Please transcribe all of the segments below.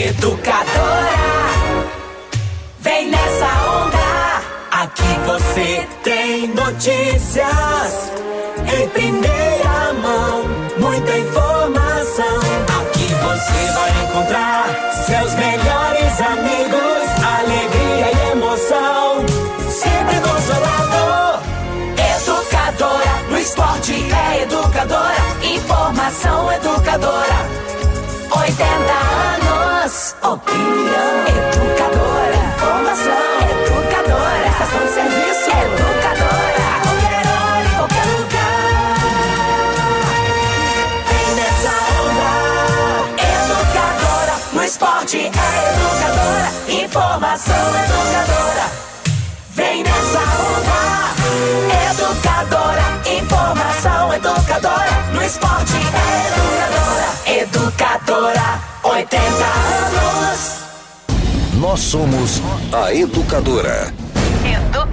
Educadora, vem nessa onda. Aqui você tem notícias em primeira mão, muita informação. Aqui você vai encontrar seus melhores amigos, alegria e emoção. Sempre do seu lado. Educadora, no esporte é educadora, informação educadora. 80 anos, opinião, educadora, informação, educadora, estação de serviço, educadora, qualquer hora, em qualquer lugar. Vem nessa onda, educadora, no esporte é educadora, informação educadora. Vem nessa onda, educadora, informação educadora, no esporte é educadora, 80 anos. Nós somos a Educadora.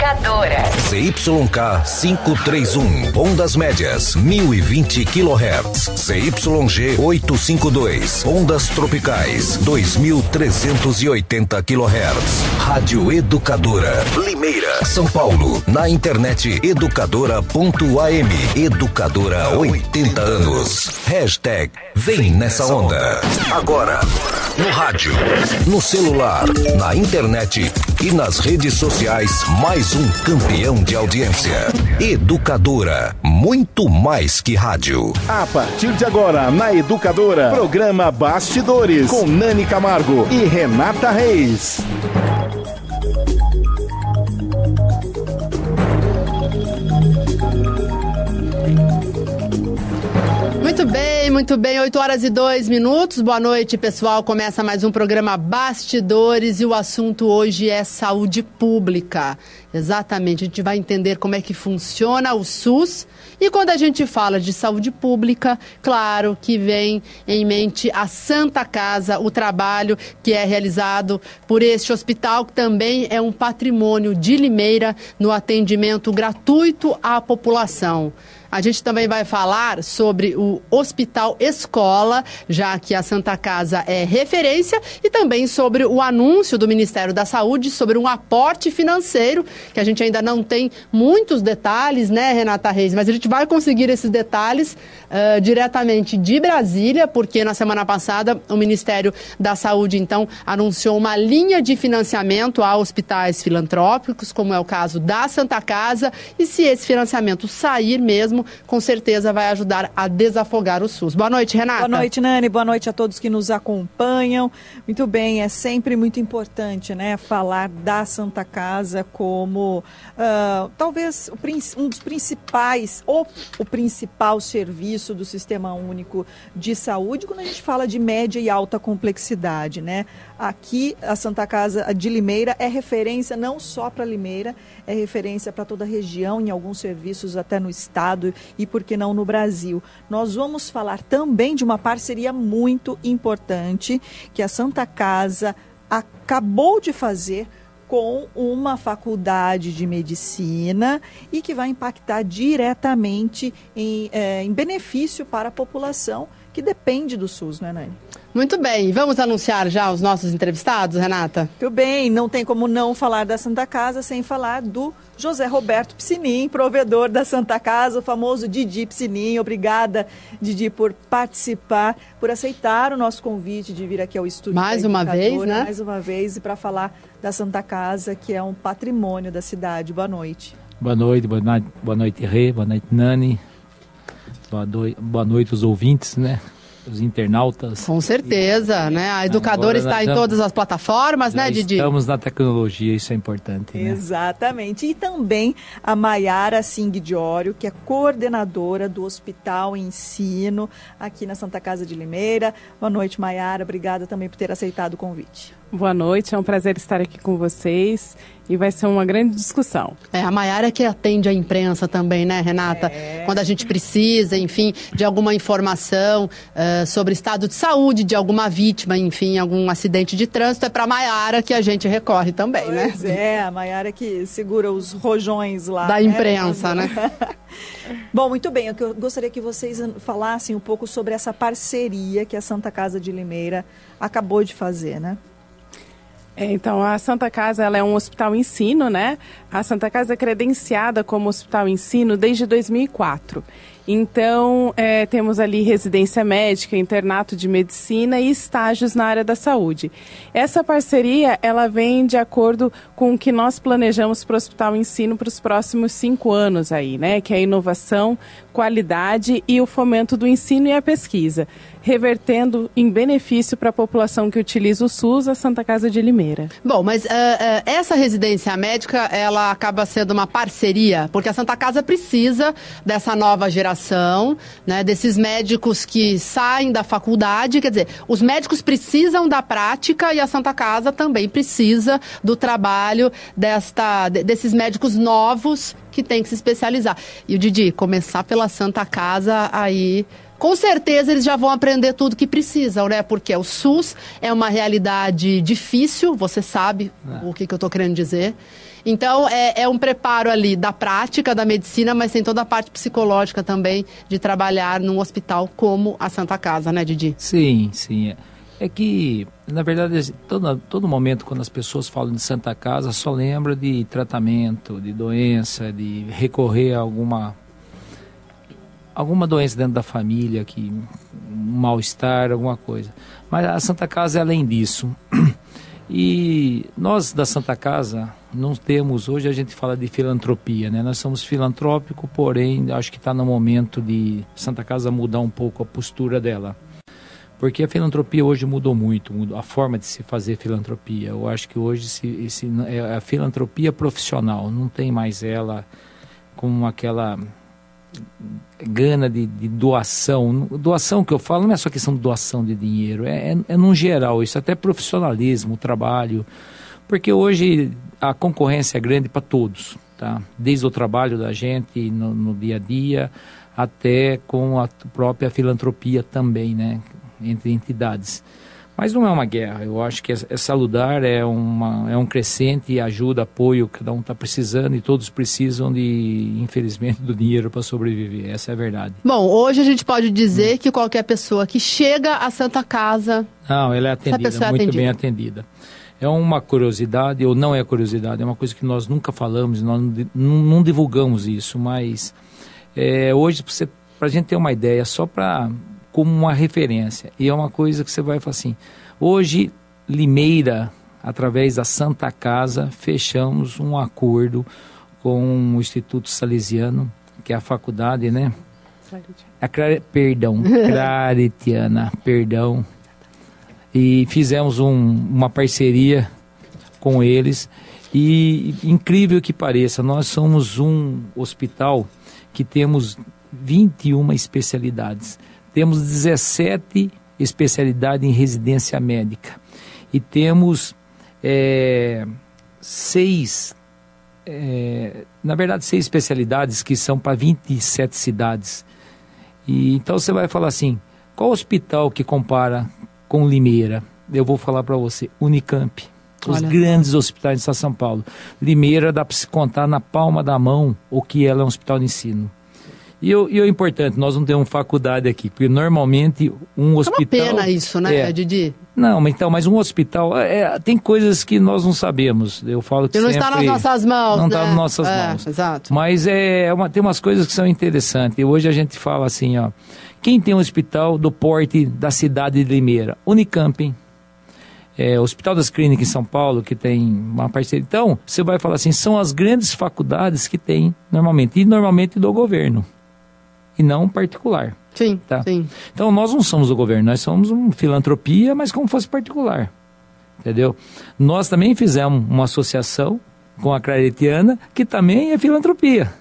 Educadora. CYK 531, ondas médias, 1020 kHz. CYG 852, ondas tropicais, 2380 kHz. Rádio Educadora, Limeira, São Paulo. Na internet educadora.am. Educadora 80 anos. Hashtag Vem nessa onda. Agora, no rádio, no celular, na internet e nas redes sociais, mais um campeão de audiência. Educadora, muito mais que rádio. A partir de agora, na Educadora, programa Bastidores, com Nani Camargo e Renata Reis. Muito bem, muito bem. 8 horas e 2 minutos. Boa noite, pessoal. Começa mais um programa Bastidores e o assunto hoje é saúde pública. Exatamente, a gente vai entender como é que funciona o SUS. E quando a gente fala de saúde pública, claro que vem em mente a Santa Casa, o trabalho que é realizado por este hospital, que também é um patrimônio de Limeira no atendimento gratuito à população. A gente também vai falar sobre o Hospital Escola, já que a Santa Casa é referência, e também sobre o anúncio do Ministério da Saúde sobre um aporte financeiro, que a gente ainda não tem muitos detalhes, né, Renata Reis? Mas a gente vai conseguir esses detalhes uh, diretamente de Brasília, porque na semana passada o Ministério da Saúde, então, anunciou uma linha de financiamento a hospitais filantrópicos, como é o caso da Santa Casa, e se esse financiamento sair mesmo, com certeza vai ajudar a desafogar o SUS. Boa noite, Renata. Boa noite, Nani. Boa noite a todos que nos acompanham. Muito bem, é sempre muito importante, né, falar da Santa Casa como uh, talvez um dos principais ou o principal serviço do Sistema Único de Saúde quando a gente fala de média e alta complexidade, né? Aqui a Santa Casa de Limeira é referência não só para Limeira, é referência para toda a região, em alguns serviços até no estado e por que não no Brasil. Nós vamos falar também de uma parceria muito importante que a Santa Casa acabou de fazer com uma faculdade de medicina e que vai impactar diretamente em, é, em benefício para a população que depende do SUS, não é, Nani? Muito bem, vamos anunciar já os nossos entrevistados, Renata? Muito bem, não tem como não falar da Santa Casa sem falar do José Roberto Piscinim, provedor da Santa Casa, o famoso Didi Piscinim. Obrigada, Didi, por participar, por aceitar o nosso convite de vir aqui ao estúdio. Mais uma vez, né? Mais uma vez, e para falar da Santa Casa, que é um patrimônio da cidade. Boa noite. Boa noite, boa noite, boa noite Rê, boa noite, Nani. Boa, do... boa noite, os ouvintes, né? Os internautas. Com certeza, e, né? A educadora está em todas as plataformas, né, Didi? Estamos na tecnologia, isso é importante. Né? Exatamente. E também a Maiara Sing Diório, que é coordenadora do Hospital Ensino aqui na Santa Casa de Limeira. Boa noite, Maiara. Obrigada também por ter aceitado o convite. Boa noite, é um prazer estar aqui com vocês e vai ser uma grande discussão. É, a Maiara que atende a imprensa também, né, Renata? É. Quando a gente precisa, enfim, de alguma informação uh, sobre estado de saúde de alguma vítima, enfim, algum acidente de trânsito, é para a Maiara que a gente recorre também, pois né? Pois é, a Maiara que segura os rojões lá. Da né? imprensa, né? Bom, muito bem, eu gostaria que vocês falassem um pouco sobre essa parceria que a Santa Casa de Limeira acabou de fazer, né? É, então, a Santa Casa ela é um hospital ensino, né? A Santa Casa é credenciada como hospital ensino desde 2004. Então, é, temos ali residência médica, internato de medicina e estágios na área da saúde. Essa parceria, ela vem de acordo com o que nós planejamos para o Hospital Ensino para os próximos cinco anos aí, né? Que é a inovação, qualidade e o fomento do ensino e a pesquisa, revertendo em benefício para a população que utiliza o SUS, a Santa Casa de Limeira. Bom, mas uh, uh, essa residência médica, ela acaba sendo uma parceria, porque a Santa Casa precisa dessa nova geração, né, desses médicos que saem da faculdade, quer dizer, os médicos precisam da prática e a Santa Casa também precisa do trabalho desta, desses médicos novos que tem que se especializar. E o Didi, começar pela Santa Casa, aí com certeza eles já vão aprender tudo que precisam, né? Porque o SUS é uma realidade difícil, você sabe é. o que, que eu estou querendo dizer. Então, é, é, um preparo ali da prática da medicina, mas tem toda a parte psicológica também de trabalhar num hospital como a Santa Casa, né, Didi? Sim, sim. É que, na verdade, todo, todo momento quando as pessoas falam de Santa Casa, só lembra de tratamento, de doença, de recorrer a alguma alguma doença dentro da família, que um mal-estar, alguma coisa. Mas a Santa Casa é além disso. E nós da Santa Casa não temos, hoje a gente fala de filantropia, né? Nós somos filantrópico, porém acho que está no momento de Santa Casa mudar um pouco a postura dela. Porque a filantropia hoje mudou muito, mudou a forma de se fazer filantropia. Eu acho que hoje se, esse, é a filantropia profissional, não tem mais ela com aquela gana de, de, doação. Doação que eu falo não é só questão de doação de dinheiro, é, é, é no geral, isso até profissionalismo, trabalho. Porque hoje a concorrência é grande para todos, tá? Desde o trabalho da gente no, no dia a dia até com a própria filantropia também, né? entre entidades. Mas não é uma guerra, eu acho que é, é saludar, é, uma, é um crescente, ajuda, apoio, cada um está precisando e todos precisam de, infelizmente, do dinheiro para sobreviver, essa é a verdade. Bom, hoje a gente pode dizer hum. que qualquer pessoa que chega à Santa Casa... Não, ela é atendida, é muito atendida. bem atendida. É uma curiosidade, ou não é curiosidade, é uma coisa que nós nunca falamos, nós não, não divulgamos isso, mas é, hoje, para a gente ter uma ideia, só para como uma referência. E é uma coisa que você vai falar assim: hoje, Limeira, através da Santa Casa, fechamos um acordo com o Instituto Salesiano, que é a faculdade, né? A. Perdão, Claretiana, perdão. E fizemos um, uma parceria com eles. E incrível que pareça, nós somos um hospital que temos 21 especialidades. Temos 17 especialidades em residência médica e temos é, seis, é, na verdade, seis especialidades que são para 27 cidades. E então você vai falar assim: qual hospital que compara com Limeira? Eu vou falar para você: Unicamp. Os Olha. grandes hospitais de São Paulo. Limeira dá para se contar na palma da mão o que ela é um hospital de ensino. E o, e o importante, nós não temos faculdade aqui, porque normalmente um hospital... É uma pena isso, né, é, Didi? Não, mas então, mas um hospital, é, tem coisas que nós não sabemos. Eu falo que, que não está nas nossas mãos, Não está né? nas nossas é, mãos. Exato. Mas é, é, uma, tem umas coisas que são interessantes. E hoje a gente fala assim, ó, quem tem um hospital do porte da cidade de Limeira? Unicamp, é, Hospital das Clínicas em São Paulo, que tem uma parceria. Então, você vai falar assim, são as grandes faculdades que tem normalmente, e normalmente do governo e não particular. Sim, tá? sim. Então nós não somos o governo, nós somos uma filantropia, mas como fosse particular. Entendeu? Nós também fizemos uma associação com a Claretiana, que também é filantropia.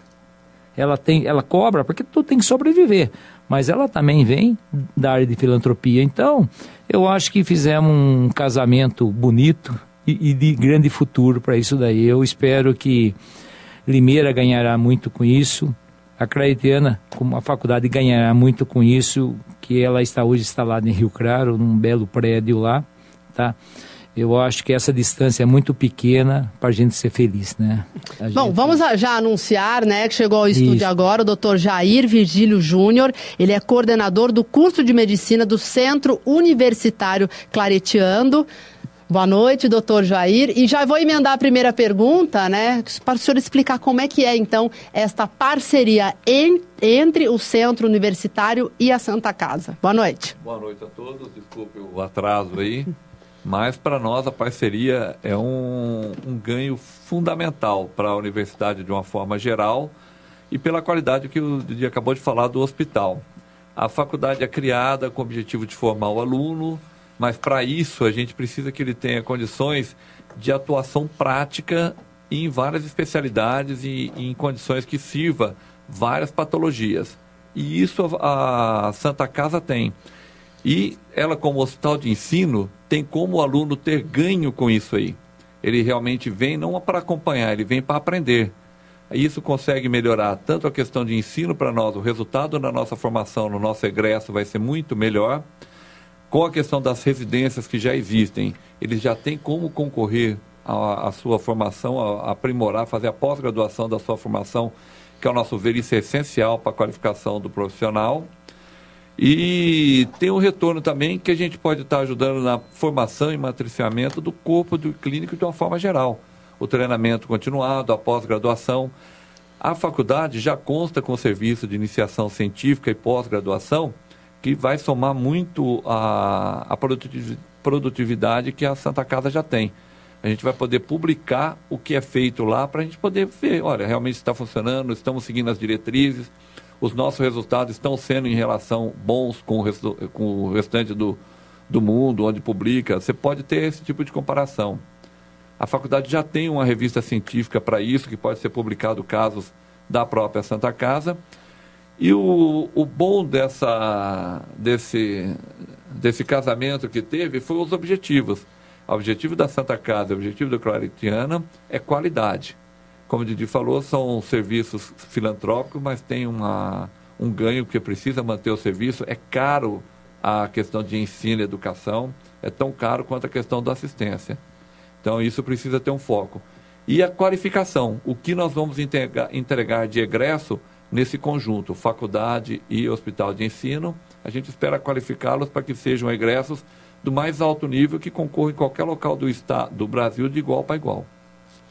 Ela tem, ela cobra porque tu tem que sobreviver. Mas ela também vem da área de filantropia. Então, eu acho que fizemos um casamento bonito e, e de grande futuro para isso daí. Eu espero que Limeira ganhará muito com isso, a Claretiana, como a faculdade, ganhará muito com isso, que ela está hoje instalada em Rio Claro, num belo prédio lá, tá? Eu acho que essa distância é muito pequena para a gente ser feliz, né? A Bom, gente... vamos já anunciar, né, que chegou ao estúdio Isso. agora o Dr. Jair Virgílio Júnior. Ele é coordenador do curso de medicina do Centro Universitário Claretiano. Boa noite, doutor Jair. E já vou emendar a primeira pergunta, né, para o senhor explicar como é que é, então, esta parceria em, entre o Centro Universitário e a Santa Casa. Boa noite. Boa noite a todos, desculpe o atraso aí, mas para nós a parceria é um, um ganho fundamental para a universidade de uma forma geral e pela qualidade que o Didi acabou de falar do hospital. A faculdade é criada com o objetivo de formar o aluno, mas para isso a gente precisa que ele tenha condições de atuação prática em várias especialidades e em condições que sirva várias patologias. E isso a Santa Casa tem. E ela, como hospital de ensino, tem como o aluno ter ganho com isso aí. Ele realmente vem não para acompanhar, ele vem para aprender. Isso consegue melhorar tanto a questão de ensino para nós, o resultado da nossa formação, no nosso egresso vai ser muito melhor. Com a questão das residências que já existem, eles já têm como concorrer à, à sua formação, a, a aprimorar, fazer a pós-graduação da sua formação, que ao nosso ver isso é essencial para a qualificação do profissional. E tem um retorno também que a gente pode estar ajudando na formação e matriciamento do corpo do clínico de uma forma geral. O treinamento continuado, a pós-graduação. A faculdade já consta com o serviço de iniciação científica e pós-graduação, que vai somar muito a, a produtivi- produtividade que a Santa Casa já tem. A gente vai poder publicar o que é feito lá para a gente poder ver, olha, realmente está funcionando, estamos seguindo as diretrizes, os nossos resultados estão sendo em relação bons com o, resto, com o restante do, do mundo, onde publica. Você pode ter esse tipo de comparação. A faculdade já tem uma revista científica para isso, que pode ser publicado casos da própria Santa Casa. E o, o bom dessa, desse, desse casamento que teve foi os objetivos. O objetivo da Santa Casa, o objetivo da Claretiana é qualidade. Como o Didi falou, são serviços filantrópicos, mas tem uma, um ganho que precisa manter o serviço. É caro a questão de ensino e educação, é tão caro quanto a questão da assistência. Então, isso precisa ter um foco. E a qualificação, o que nós vamos entregar, de egresso nesse conjunto, faculdade e hospital de ensino, a gente espera qualificá-los para que sejam egressos do mais alto nível que concorram em qualquer local do, estado, do Brasil de igual para igual.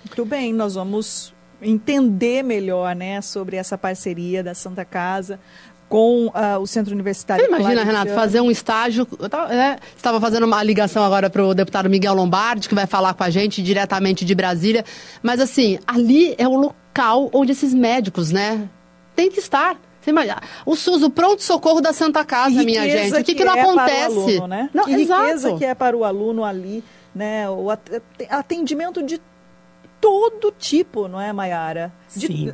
Muito bem, nós vamos entender melhor né, sobre essa parceria da Santa Casa com uh, o Centro Universitário. Você imagina, Renato, fazer um estágio. Eu tava, é, estava fazendo uma ligação agora para o deputado Miguel Lombardi, que vai falar com a gente diretamente de Brasília. Mas, assim, ali é o local onde esses médicos, né, tem que estar. Você imagina, o SUS, o pronto-socorro da Santa Casa, minha gente. O que, que, que não é acontece? aluno, né? Não, que exato. riqueza que é para o aluno ali, né? O at- atendimento de todo tipo, não é, Maiara?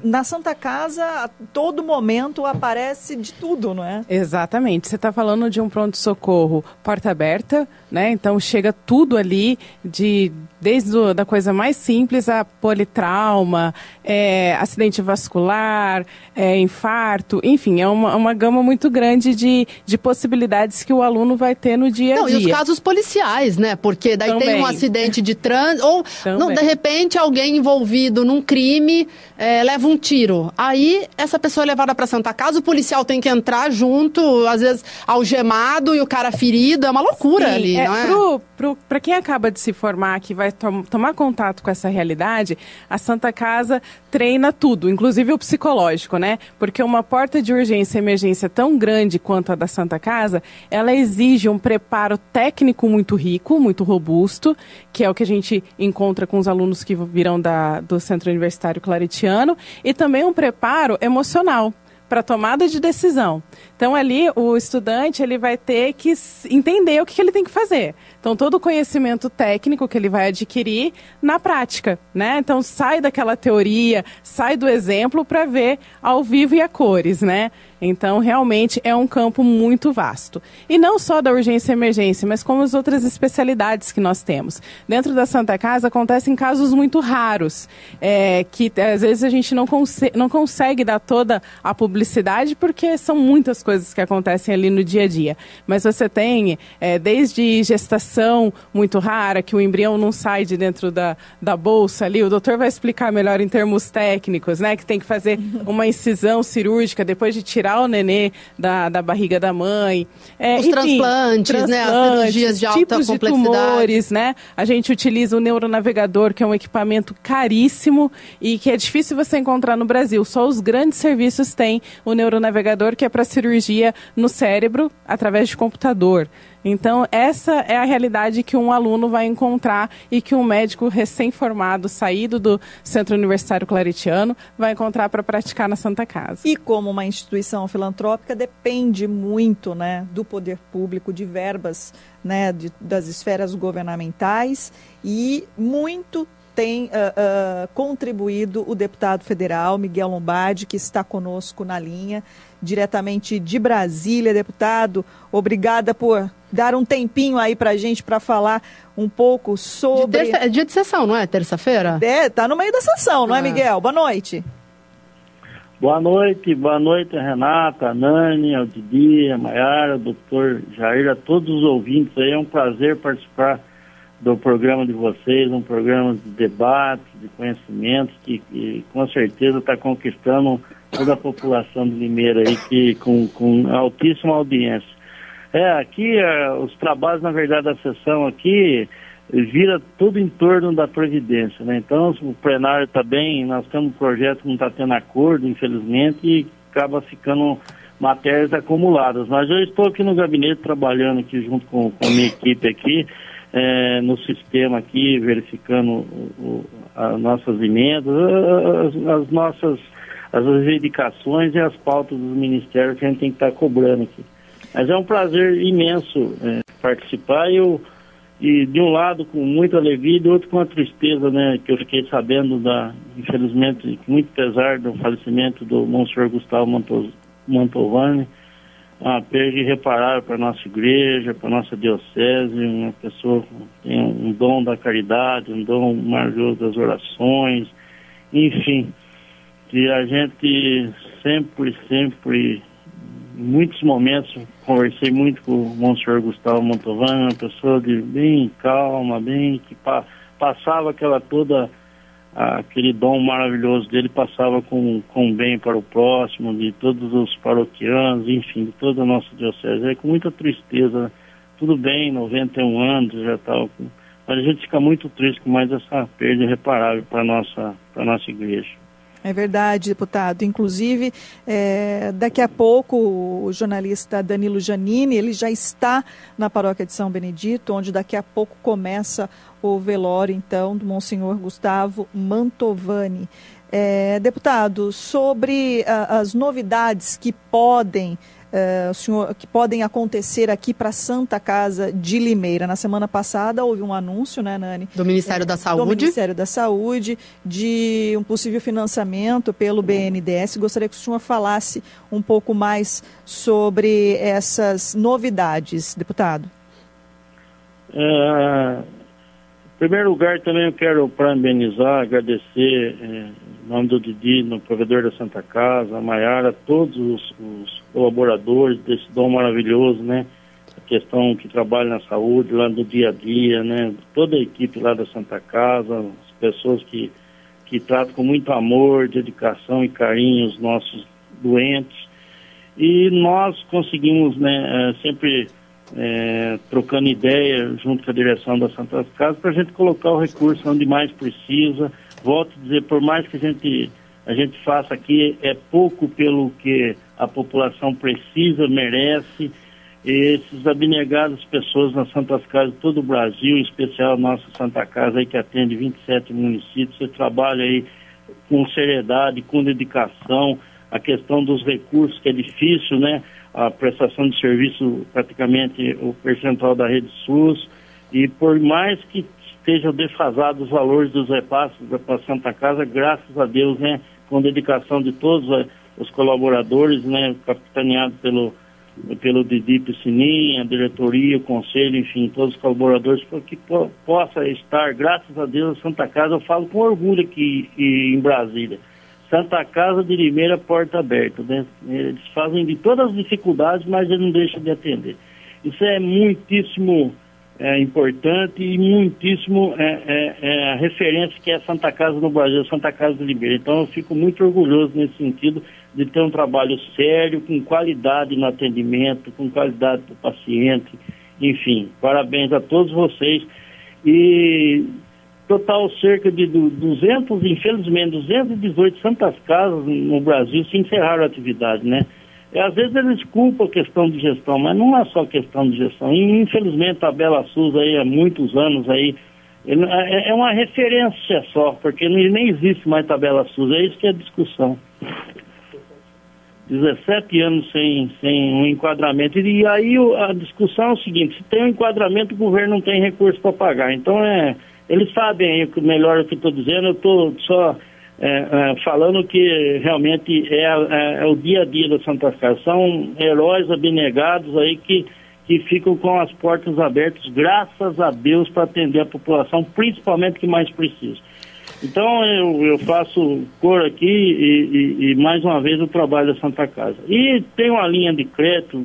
Na Santa Casa, a todo momento aparece de tudo, não é? Exatamente. Você está falando de um pronto-socorro porta aberta, né? Então chega tudo ali, de desde o, da coisa mais simples a politrauma, é, acidente vascular, é, infarto, enfim, é uma, uma gama muito grande de, de possibilidades que o aluno vai ter no dia a Não, dia. e os casos policiais, né? Porque daí tem Também. um acidente de trânsito, ou não, de repente alguém envolvido num crime eh, leva um tiro. Aí essa pessoa é levada para Santa Casa, o policial tem que entrar junto, às vezes algemado e o cara ferido, é uma loucura Sim, ali, é, não é? Pra quem acaba de se formar, que vai tom- tomar contato com essa realidade, a Santa Casa treina tudo, inclusive o psicológico, né? Porque uma porta de urgência e emergência tão grande quanto a da Santa Casa, ela exige um preparo técnico muito rico, muito robusto, que é o que a gente encontra com os alunos que virão da, do Centro Universitário Claretiano, e também um preparo emocional para tomada de decisão. Então ali o estudante ele vai ter que entender o que, que ele tem que fazer. Então todo o conhecimento técnico que ele vai adquirir na prática, né? Então sai daquela teoria, sai do exemplo para ver ao vivo e a cores, né? Então, realmente é um campo muito vasto. E não só da urgência e emergência, mas como as outras especialidades que nós temos. Dentro da Santa Casa acontecem casos muito raros, é, que às vezes a gente não, não consegue dar toda a publicidade, porque são muitas coisas que acontecem ali no dia a dia. Mas você tem é, desde gestação muito rara, que o embrião não sai de dentro da, da bolsa ali, o doutor vai explicar melhor em termos técnicos, né? Que tem que fazer uma incisão cirúrgica depois de tirar tirar o nenê da, da barriga da mãe. É, Os enfim, transplantes, transplantes, né? As cirurgias de alta tipos complexidade. de tumores, né? A gente utiliza o neuronavegador, que é um equipamento caríssimo e que é difícil você encontrar no Brasil. Só os grandes serviços têm o neuronavegador, que é para cirurgia no cérebro através de computador. Então, essa é a realidade que um aluno vai encontrar e que um médico recém-formado, saído do Centro Universitário Claretiano, vai encontrar para praticar na Santa Casa. E como uma instituição filantrópica, depende muito né, do poder público, de verbas né, de, das esferas governamentais e muito tem uh, uh, contribuído o deputado federal Miguel Lombardi, que está conosco na linha, diretamente de Brasília. Deputado, obrigada por dar um tempinho aí para a gente para falar um pouco sobre. De terça, é dia de sessão, não é? Terça-feira? É, tá no meio da sessão, não é, é, Miguel? Boa noite. Boa noite, boa noite, Renata, a Nani, ao Didi, a Maiara, o doutor Jair, a todos os ouvintes aí. É um prazer participar do programa de vocês, um programa de debate, de conhecimentos, que, que com certeza está conquistando toda a população de Limeira aí, que, com, com altíssima audiência. É, aqui é, os trabalhos, na verdade, da sessão aqui vira tudo em torno da Previdência, né? Então o plenário está bem, nós temos um projeto que não está tendo acordo, infelizmente, e acaba ficando matérias acumuladas. Mas eu estou aqui no gabinete trabalhando aqui junto com, com a minha equipe aqui, é, no sistema aqui, verificando o, as nossas emendas, as, as, nossas as reivindicações e as pautas dos ministérios que a gente tem que estar tá cobrando aqui. Mas é um prazer imenso é, participar e, eu, e de um lado com muita alegria e do outro com a tristeza, né, que eu fiquei sabendo da, infelizmente, muito pesar do falecimento do Monsenhor Gustavo Mantovani, uma perda irreparável para a nossa igreja, para a nossa diocese, uma pessoa que tem um dom da caridade, um dom maravilhoso das orações, enfim, que a gente sempre, sempre em muitos momentos conversei muito com o Monsenhor Gustavo Mantovani, uma pessoa de bem calma, bem que pa, passava aquela toda aquele dom maravilhoso dele passava com, com bem para o próximo, de todos os paroquianos, enfim, de toda a nossa diocese. É com muita tristeza, né? tudo bem, 91 anos, já estava. Mas a gente fica muito triste com mais essa perda irreparável para a nossa, nossa igreja. É verdade, deputado. Inclusive, é, daqui a pouco, o jornalista Danilo Janini, ele já está na paróquia de São Benedito, onde daqui a pouco começa o velório, então, do Monsenhor Gustavo Mantovani. É, deputado, sobre a, as novidades que podem uh, senhor, que podem acontecer aqui para a Santa Casa de Limeira. Na semana passada houve um anúncio, né, Nani? Do Ministério é, da Saúde. Do Ministério da Saúde, de um possível financiamento pelo BNDES. Gostaria que o senhor falasse um pouco mais sobre essas novidades, deputado. É, em primeiro lugar, também eu quero parabenizar, agradecer, é, em nome do Didi, no provedor da Santa Casa, a Maiara, todos os, os, colaboradores desse dom maravilhoso, né? A questão que trabalha na saúde, lá no dia a dia, né? Toda a equipe lá da Santa Casa, as pessoas que, que tratam com muito amor, dedicação e carinho os nossos doentes. E nós conseguimos, né, é, sempre é, trocando ideia junto com a direção da Santa Casa para a gente colocar o recurso onde mais precisa. Volto a dizer, por mais que a gente, a gente faça aqui, é pouco pelo que a população precisa, merece. Esses abnegados pessoas nas Santas Casas de todo o Brasil, em especial a nossa Santa Casa aí que atende 27 municípios, você trabalha aí com seriedade, com dedicação, a questão dos recursos, que é difícil, né? A prestação de serviço, praticamente o percentual da rede SUS, e por mais que estejam defasados os valores dos repasses para Santa Casa, graças a Deus, né? Com dedicação de todos eh, os colaboradores, né? Capitaneado pelo pelo Didi Piscininha, a diretoria, o conselho, enfim, todos os colaboradores, para que po possa estar, graças a Deus, a Santa Casa, eu falo com orgulho aqui em Brasília. Santa Casa de Limeira, porta aberta. Né? Eles fazem de todas as dificuldades, mas eles não deixam de atender. Isso é muitíssimo é, importante e muitíssimo é, é, é, a referência que é a Santa Casa no Brasil, Santa Casa de Limeira. Então eu fico muito orgulhoso nesse sentido de ter um trabalho sério, com qualidade no atendimento, com qualidade para o paciente. Enfim, parabéns a todos vocês. E total cerca de 200, infelizmente, 218 santas casas no Brasil se encerraram a atividade, né? E, às vezes eles culpam a questão de gestão, mas não é só questão de gestão. E, infelizmente a Bela SUS aí há muitos anos aí é, é uma referência só, porque nem existe mais tabela SUS, é isso que é a discussão. 17 anos sem, sem um enquadramento. E aí a discussão é o seguinte, se tem um enquadramento, o governo não tem recurso para pagar. Então é. Eles sabem aí melhor o que estou dizendo, eu estou só é, é, falando que realmente é, é, é, o dia a dia da Santa Casa. São heróis abnegados aí que, que ficam com as portas abertas, graças a Deus, para atender a população, principalmente que mais precisa. Então eu, eu faço cor aqui e, e, e, mais uma vez o trabalho da Santa Casa. E tem uma linha de crédito,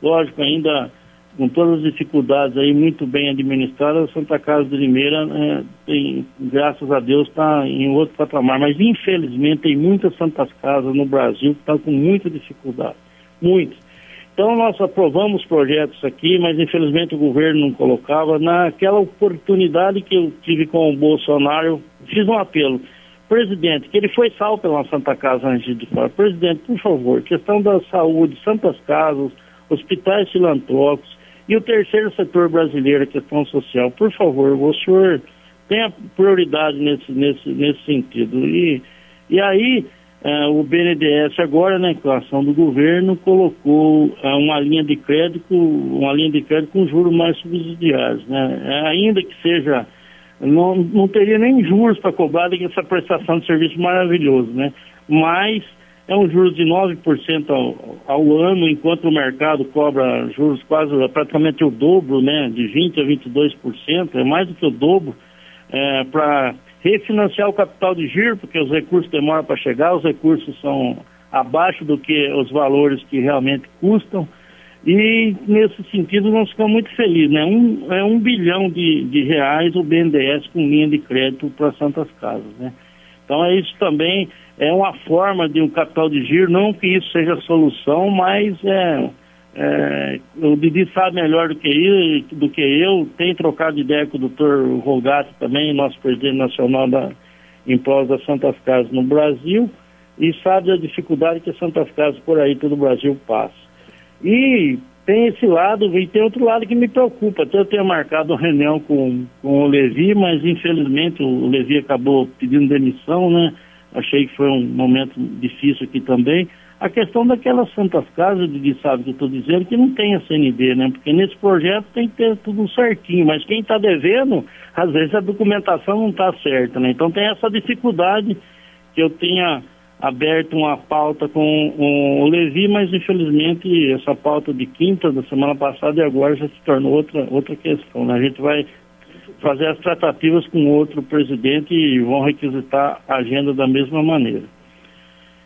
lógico, ainda com todas as dificuldades aí, muito bem administrada, a Santa Casa de Limeira, né, tem, graças a Deus, está em outro patamar. Mas infelizmente tem muitas Santas Casas no Brasil que estão com muita dificuldade. Muitas. Então nós aprovamos projetos aqui, mas infelizmente o governo não colocava. Naquela oportunidade que eu tive com o Bolsonaro, fiz um apelo. Presidente, que ele foi salvo pela Santa Casa antes de fora. Presidente, por favor, questão da saúde, Santas Casas, hospitais filantrópicos e o terceiro setor brasileiro, a questão social. Por favor, o senhor tenha prioridade nesse, nesse, nesse sentido. E, e aí é, o BNDES agora, né, com a ação do governo, colocou é, uma linha de crédito, uma linha de crédito com juros mais subsidiados, né? É, ainda que seja, não, não teria nem juros para cobrar essa prestação de serviço maravilhoso, né? Mas é um juros de 9% ao, ao ano, enquanto o mercado cobra juros quase praticamente o dobro, né? De 20% a 22%, é mais do que o dobro, é, para refinanciar o capital de giro, porque os recursos demoram para chegar, os recursos são abaixo do que os valores que realmente custam. E nesse sentido nós ficamos muito felizes, né? Um, é um bilhão de, de reais o BNDES com linha de crédito para Santas Casas, né? Então é isso também é uma forma de um capital de giro, não que isso seja a solução, mas é, é, o Didi sabe melhor do que, eu, do que eu, tem trocado ideia com o doutor Rogato também, nosso presidente nacional da Impós das Santas Casas no Brasil, e sabe a dificuldade que as Santas Casas por aí todo o Brasil passa. E tem esse lado, e tem outro lado que me preocupa. Até eu tenho marcado uma reunião com, com o Levi, mas infelizmente o Levi acabou pedindo demissão, né? Achei que foi um momento difícil aqui também a questão daquelas santas casas, de sabe que eu estou dizendo, que não tem a CND, né? Porque nesse projeto tem que ter tudo certinho, mas quem está devendo, às vezes a documentação não está certa, né? Então tem essa dificuldade que eu tenha aberto uma pauta com o Levi, mas infelizmente essa pauta de quinta da semana passada e agora já se tornou outra, outra questão. Né? A gente vai fazer as tratativas com outro presidente e vão requisitar a agenda da mesma maneira.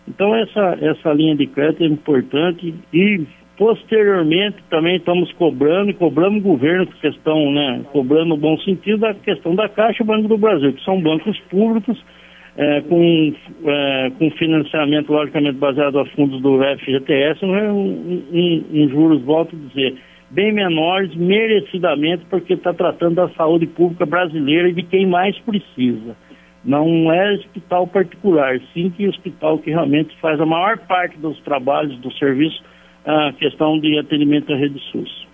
Então essa, essa linha de crédito é importante e posteriormente também estamos cobrando e cobramos o governo com questão, né, cobrando no bom sentido a questão da Caixa e Banco do Brasil, que são bancos públicos é, com, é, com financiamento logicamente baseado a fundos do FGTS, não é um, um, um juros, volto a dizer, bem menores, merecidamente, porque está tratando da saúde pública brasileira e de quem mais precisa. Não é hospital particular, sim que hospital que realmente faz a maior parte dos trabalhos do serviço, a questão de atendimento à rede SUS.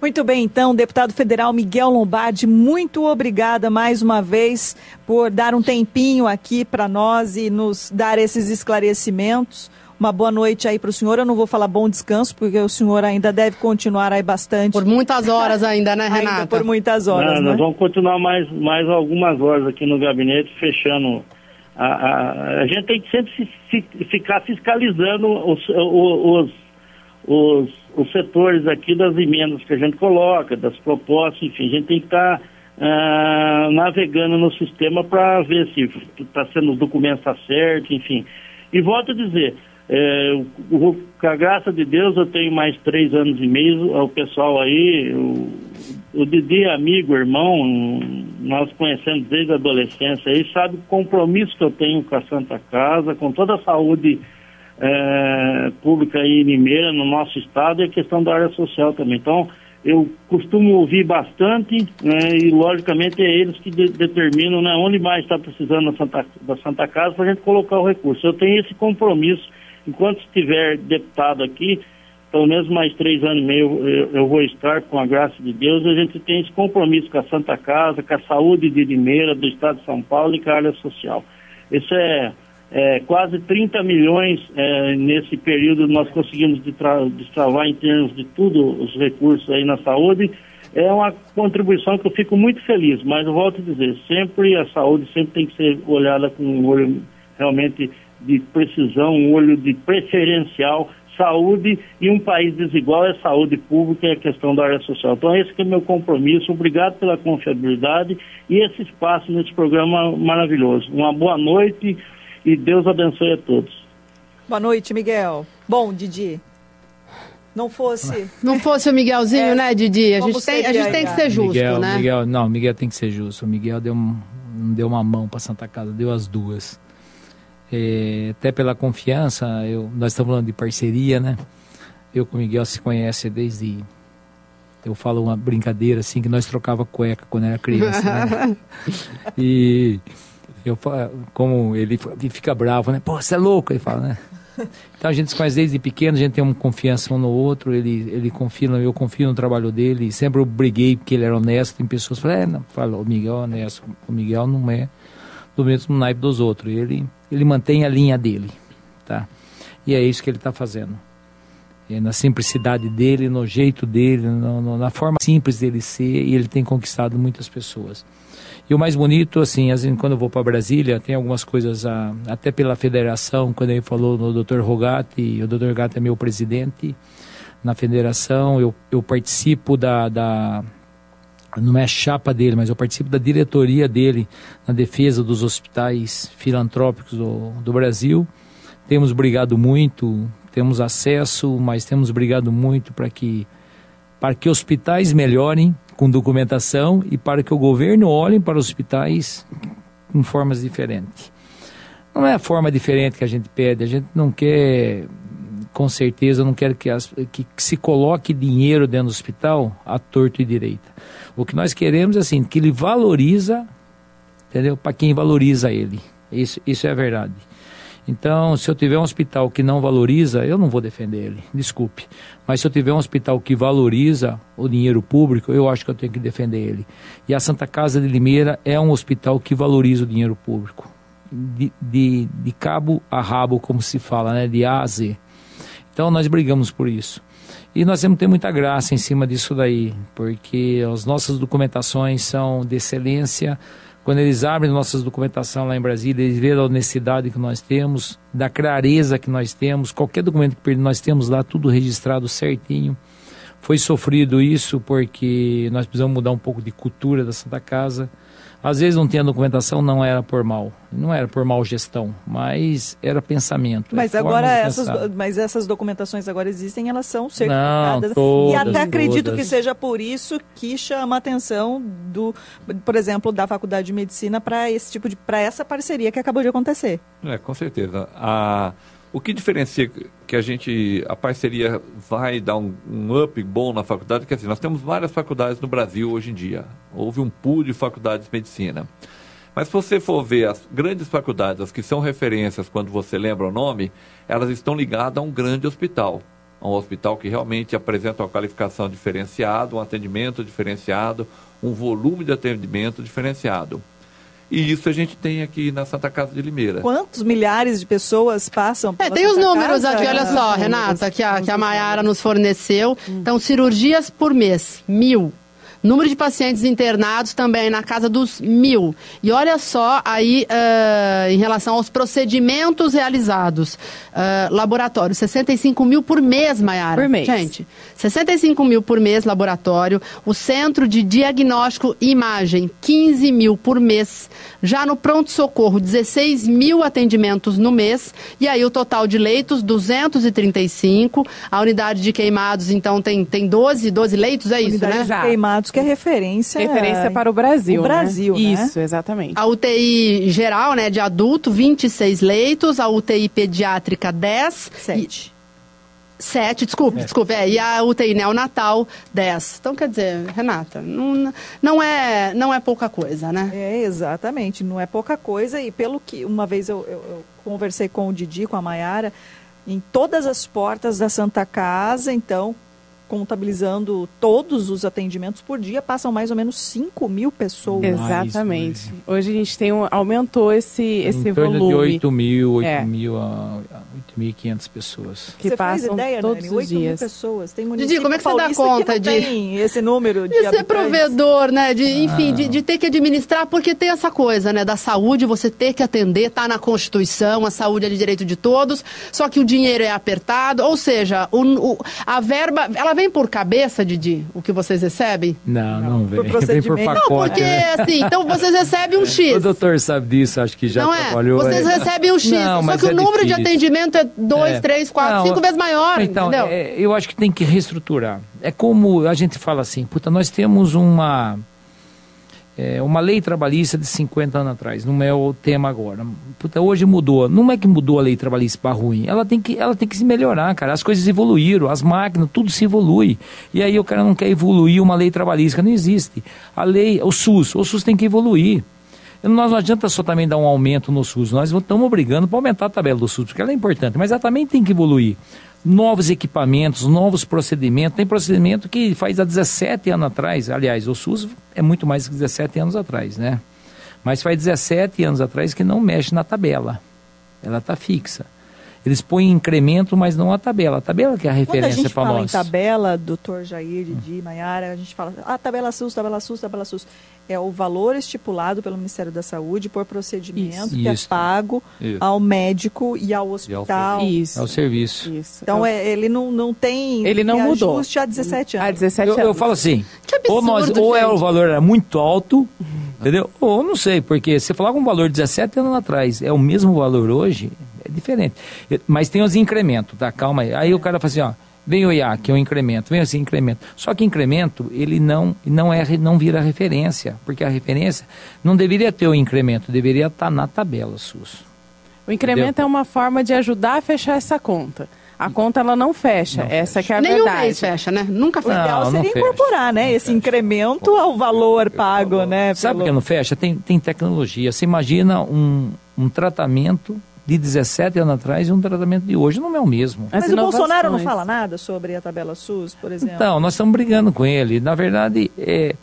Muito bem, então, deputado federal Miguel Lombardi, muito obrigada mais uma vez por dar um tempinho aqui para nós e nos dar esses esclarecimentos. Uma boa noite aí para o senhor. Eu não vou falar bom descanso, porque o senhor ainda deve continuar aí bastante. Por muitas horas ainda, né, Renata? ainda por muitas horas, não, né? Nós vamos continuar mais, mais algumas horas aqui no gabinete, fechando. A, a, a gente tem que sempre se, se, ficar fiscalizando os, os, os, os, setores aqui das emendas que a gente coloca, das propostas, enfim, a gente tem que estar... Tá, uh, navegando no sistema para ver se está sendo os documentos tá certo, enfim. E volto a dizer, é, com a graça de Deus, eu tenho mais três anos e meio. O pessoal aí, o, o Didi é amigo, irmão, nós conhecemos desde a adolescência aí, sabe o compromisso que eu tenho com a Santa Casa, com toda a saúde é, pública aí em Limeira, no nosso estado, e a questão da área social também. Então, eu costumo ouvir bastante né, e, logicamente, é eles que de, determinam né, onde mais está precisando da Santa, da Santa Casa para a gente colocar o recurso. Eu tenho esse compromisso enquanto estiver deputado aqui, pelo menos mais três anos e meio eu, eu, vou estar, com a graça de Deus, a gente tem esse compromisso com a Santa Casa, com a saúde de Limeira, do Estado de São Paulo e com a área social. Isso é, é quase 30 milhões é, nesse período nós conseguimos destravar em termos de tudo os recursos aí na saúde. É uma contribuição que eu fico muito feliz, mas eu volto a dizer, sempre a saúde sempre tem que ser olhada com um olho realmente de precisão, um olho de preferencial, saúde e um país desigual é saúde pública e a questão da área social. Então esse é o meu compromisso, obrigado pela confiabilidade e esse espaço nesse programa maravilhoso. Uma boa noite e Deus abençoe a todos. Boa noite, Miguel. Bom, Didi. Não fosse. Não fosse o Miguelzinho, é, né, Didi? A gente, tem, a gente tem que ser justo, Miguel, né? Miguel, não, Miguel tem que ser justo. O Miguel deu, um, não deu uma mão para Santa Casa, deu as duas. É, até pela confiança, eu, nós estamos falando de parceria, né? Eu com o Miguel se conhece desde. Eu falo uma brincadeira assim, que nós trocava cueca quando era criança, né? E eu como ele, ele fica bravo, né? Pô, você é louco, ele fala, né? Então a gente se conhece desde pequeno, a gente tem uma confiança um no outro, ele, ele confia, eu confio no trabalho dele, sempre eu briguei porque ele era honesto, tem pessoas que falam, é, não, fala, o Miguel é honesto, o Miguel não é do mesmo naipe dos outros. Ele, ele mantém a linha dele, tá? E é isso que ele está fazendo. É na simplicidade dele, no jeito dele, no, no, na forma simples dele ser, e ele tem conquistado muitas pessoas. E o mais bonito, assim, assim quando eu vou para Brasília, tem algumas coisas, ah, até pela federação, quando ele falou no Dr. Rogatti, o Dr. Rogatti é meu presidente na federação, eu, eu participo da, da não é chapa dele, mas eu participo da diretoria dele na defesa dos hospitais filantrópicos do, do Brasil. Temos brigado muito, temos acesso, mas temos brigado muito para que para que hospitais melhorem com documentação e para que o governo olhe para os hospitais em formas diferentes. Não é a forma diferente que a gente pede, a gente não quer com certeza não quero que, as, que, que, se coloque dinheiro dentro do hospital a torto e direita. O que nós queremos é assim, que ele valoriza, entendeu? Para quem valoriza ele. Isso, isso é a verdade. Então, se eu tiver um hospital que não valoriza, eu não vou defender ele, desculpe. Mas se eu tiver um hospital que valoriza o dinheiro público, eu acho que eu tenho que defender ele. E a Santa Casa de Limeira é um hospital que valoriza o dinheiro público. De, de, de cabo a rabo, como se fala, né? de A a Z. Então nós brigamos por isso. E nós temos que ter muita graça em cima disso daí, porque as nossas documentações são de excelência. Quando eles abrem nossas documentação lá em Brasília, eles veem a honestidade que nós temos, da clareza que nós temos, qualquer documento que nós temos lá, tudo registrado certinho. Foi sofrido isso porque nós precisamos mudar um pouco de cultura da Santa Casa. Às vezes não tinha documentação, não era por mal, não era por mal gestão, mas era pensamento. Mas é agora essas, mas essas documentações agora existem, elas são certificadas. Não, todas, e até acredito todas. que seja por isso que chama a atenção do, por exemplo, da Faculdade de Medicina para esse tipo de, para essa parceria que acabou de acontecer. É, com certeza. A o que diferencia que a gente, a parceria vai dar um, um up bom na faculdade? Que assim, nós temos várias faculdades no Brasil hoje em dia. Houve um pool de faculdades de medicina. Mas se você for ver as grandes faculdades, as que são referências quando você lembra o nome, elas estão ligadas a um grande hospital. a um hospital que realmente apresenta uma qualificação diferenciada, um atendimento diferenciado, um volume de atendimento diferenciado. E isso a gente tem aqui na Santa Casa de Limeira. Quantos milhares de pessoas passam É, tem os números aqui, olha só, Renata, que a, que a Mayara nos forneceu. Então, cirurgias por mês, mil. Número de pacientes internados também na casa dos mil. E olha só aí uh, em relação aos procedimentos realizados. Uh, laboratório, 65 mil por mês, Mayara. Por mês. Gente, 65 mil por mês, laboratório. O Centro de Diagnóstico e Imagem, 15 mil por mês. Já no pronto-socorro, 16 mil atendimentos no mês. E aí o total de leitos, 235. A unidade de queimados, então, tem, tem 12, 12 leitos, é isso, Unidade né? de queimados, que é referência... Referência para o Brasil. O Brasil, né? né? Isso, exatamente. A UTI geral, né, de adulto, 26 leitos. A UTI pediátrica, 10. Sete. E... Sete, desculpe, desculpe. É, e a UTI neonatal, 10. Então, quer dizer, Renata, não, não, é, não é pouca coisa, né? É, exatamente, não é pouca coisa. E pelo que uma vez eu, eu, eu conversei com o Didi, com a Maiara, em todas as portas da Santa Casa, então, contabilizando todos os atendimentos por dia, passam mais ou menos 5 mil pessoas. Exatamente. Hoje a gente tem um, aumentou esse, esse em torno volume. de 8 mil, 8 É. mil a 8.500 pessoas. que Você faz passam ideia, todos Nani? os 8 mil dias. pessoas. Tem Didi, município como é que você dá conta de- tem esse número de De ser habitantes. provedor, né? De, enfim, de, de ter que administrar, porque tem essa coisa, né? Da saúde, você ter que atender, tá na Constituição, a saúde é de direito de todos, só que o dinheiro é apertado, ou seja, o, o- a verba, ela vem por cabeça, Didi, o que vocês recebem? Não, não, vem. Vem por procedimento. Não, pacote. Não, porque né? assim, então vocês recebem um X. O doutor sabe disso, acho que já não é? trabalhou. Vocês é. recebem um X, Não, só que o é número de difícil. atendimento é 2, É. 3, 4, Não, 5 vezes maior, Então, entendeu? é, eu acho que tem que reestruturar. É como a gente fala assim, puta, nós temos uma é, uma lei trabalhista de 50 anos atrás, não é o tema agora. Puta, hoje mudou. Não é que mudou a lei trabalhista para ruim. Ela tem que ela tem que se melhorar, cara. As coisas evoluíram, as máquinas, tudo se evolui. E aí o cara não quer evoluir uma lei trabalhista, não existe. A lei, o SUS, o SUS tem que evoluir. Nós não adianta só também dar um aumento no SUS, nós estamos brigando para aumentar a tabela do SUS, porque ela é importante, mas ela também tem que evoluir. Novos equipamentos, novos procedimentos. Tem procedimento que faz há 17 anos atrás, aliás, o SUS é muito mais que 17 anos atrás, né? Mas faz 17 anos atrás que não mexe na tabela. Ela está fixa. Eles põem incremento, mas não a tabela. A tabela que é a Quando a referência gente para fala em nós. tabela, doutor Jair, Didi, Maiara, a gente fala, ah, tabela SUS, tabela SUS, tabela SUS. É o valor estipulado pelo Ministério da Saúde por procedimento Isso. que é Isso. pago Isso. ao médico e ao hospital. Isso. É o serviço. Isso. Então, É é, ele não, não tem Ele não mudou. reajuste há 17 anos. há 17 Eu, anos. eu falo assim, Que absurdo, ou, nós, ou é o valor era muito alto, entendeu? Ou não sei, porque você falava um valor 17 anos atrás, é o mesmo valor hoje, é diferente. Eu- Mas tem os incrementos, tá? Calma aí. Aí o cara fala assim, ó, vem o IAC, é um incremento, vem assim, incremento. Só que incremento, ele não, não, é, não vira referência, porque a referência não deveria ter o incremento, deveria estar na tabela SUS. O incremento Entendeu? é uma forma de ajudar a fechar essa conta. A conta ela não fecha, essa que é a Nenhum verdade. mês fecha, né? Nunca O fecha. ideal Não, não seria fecha. incorporar, né, esse incremento ao valor pago, né? Sabe por que pelo- não fecha? Tem, tem tecnologia. Você imagina um, um tratamento de 17 anos atrás e um tratamento de hoje, não é o mesmo. As Mas o Bolsonaro não fala nada sobre a tabela SUS, por exemplo? Então, nós estamos brigando com ele. Na verdade, é,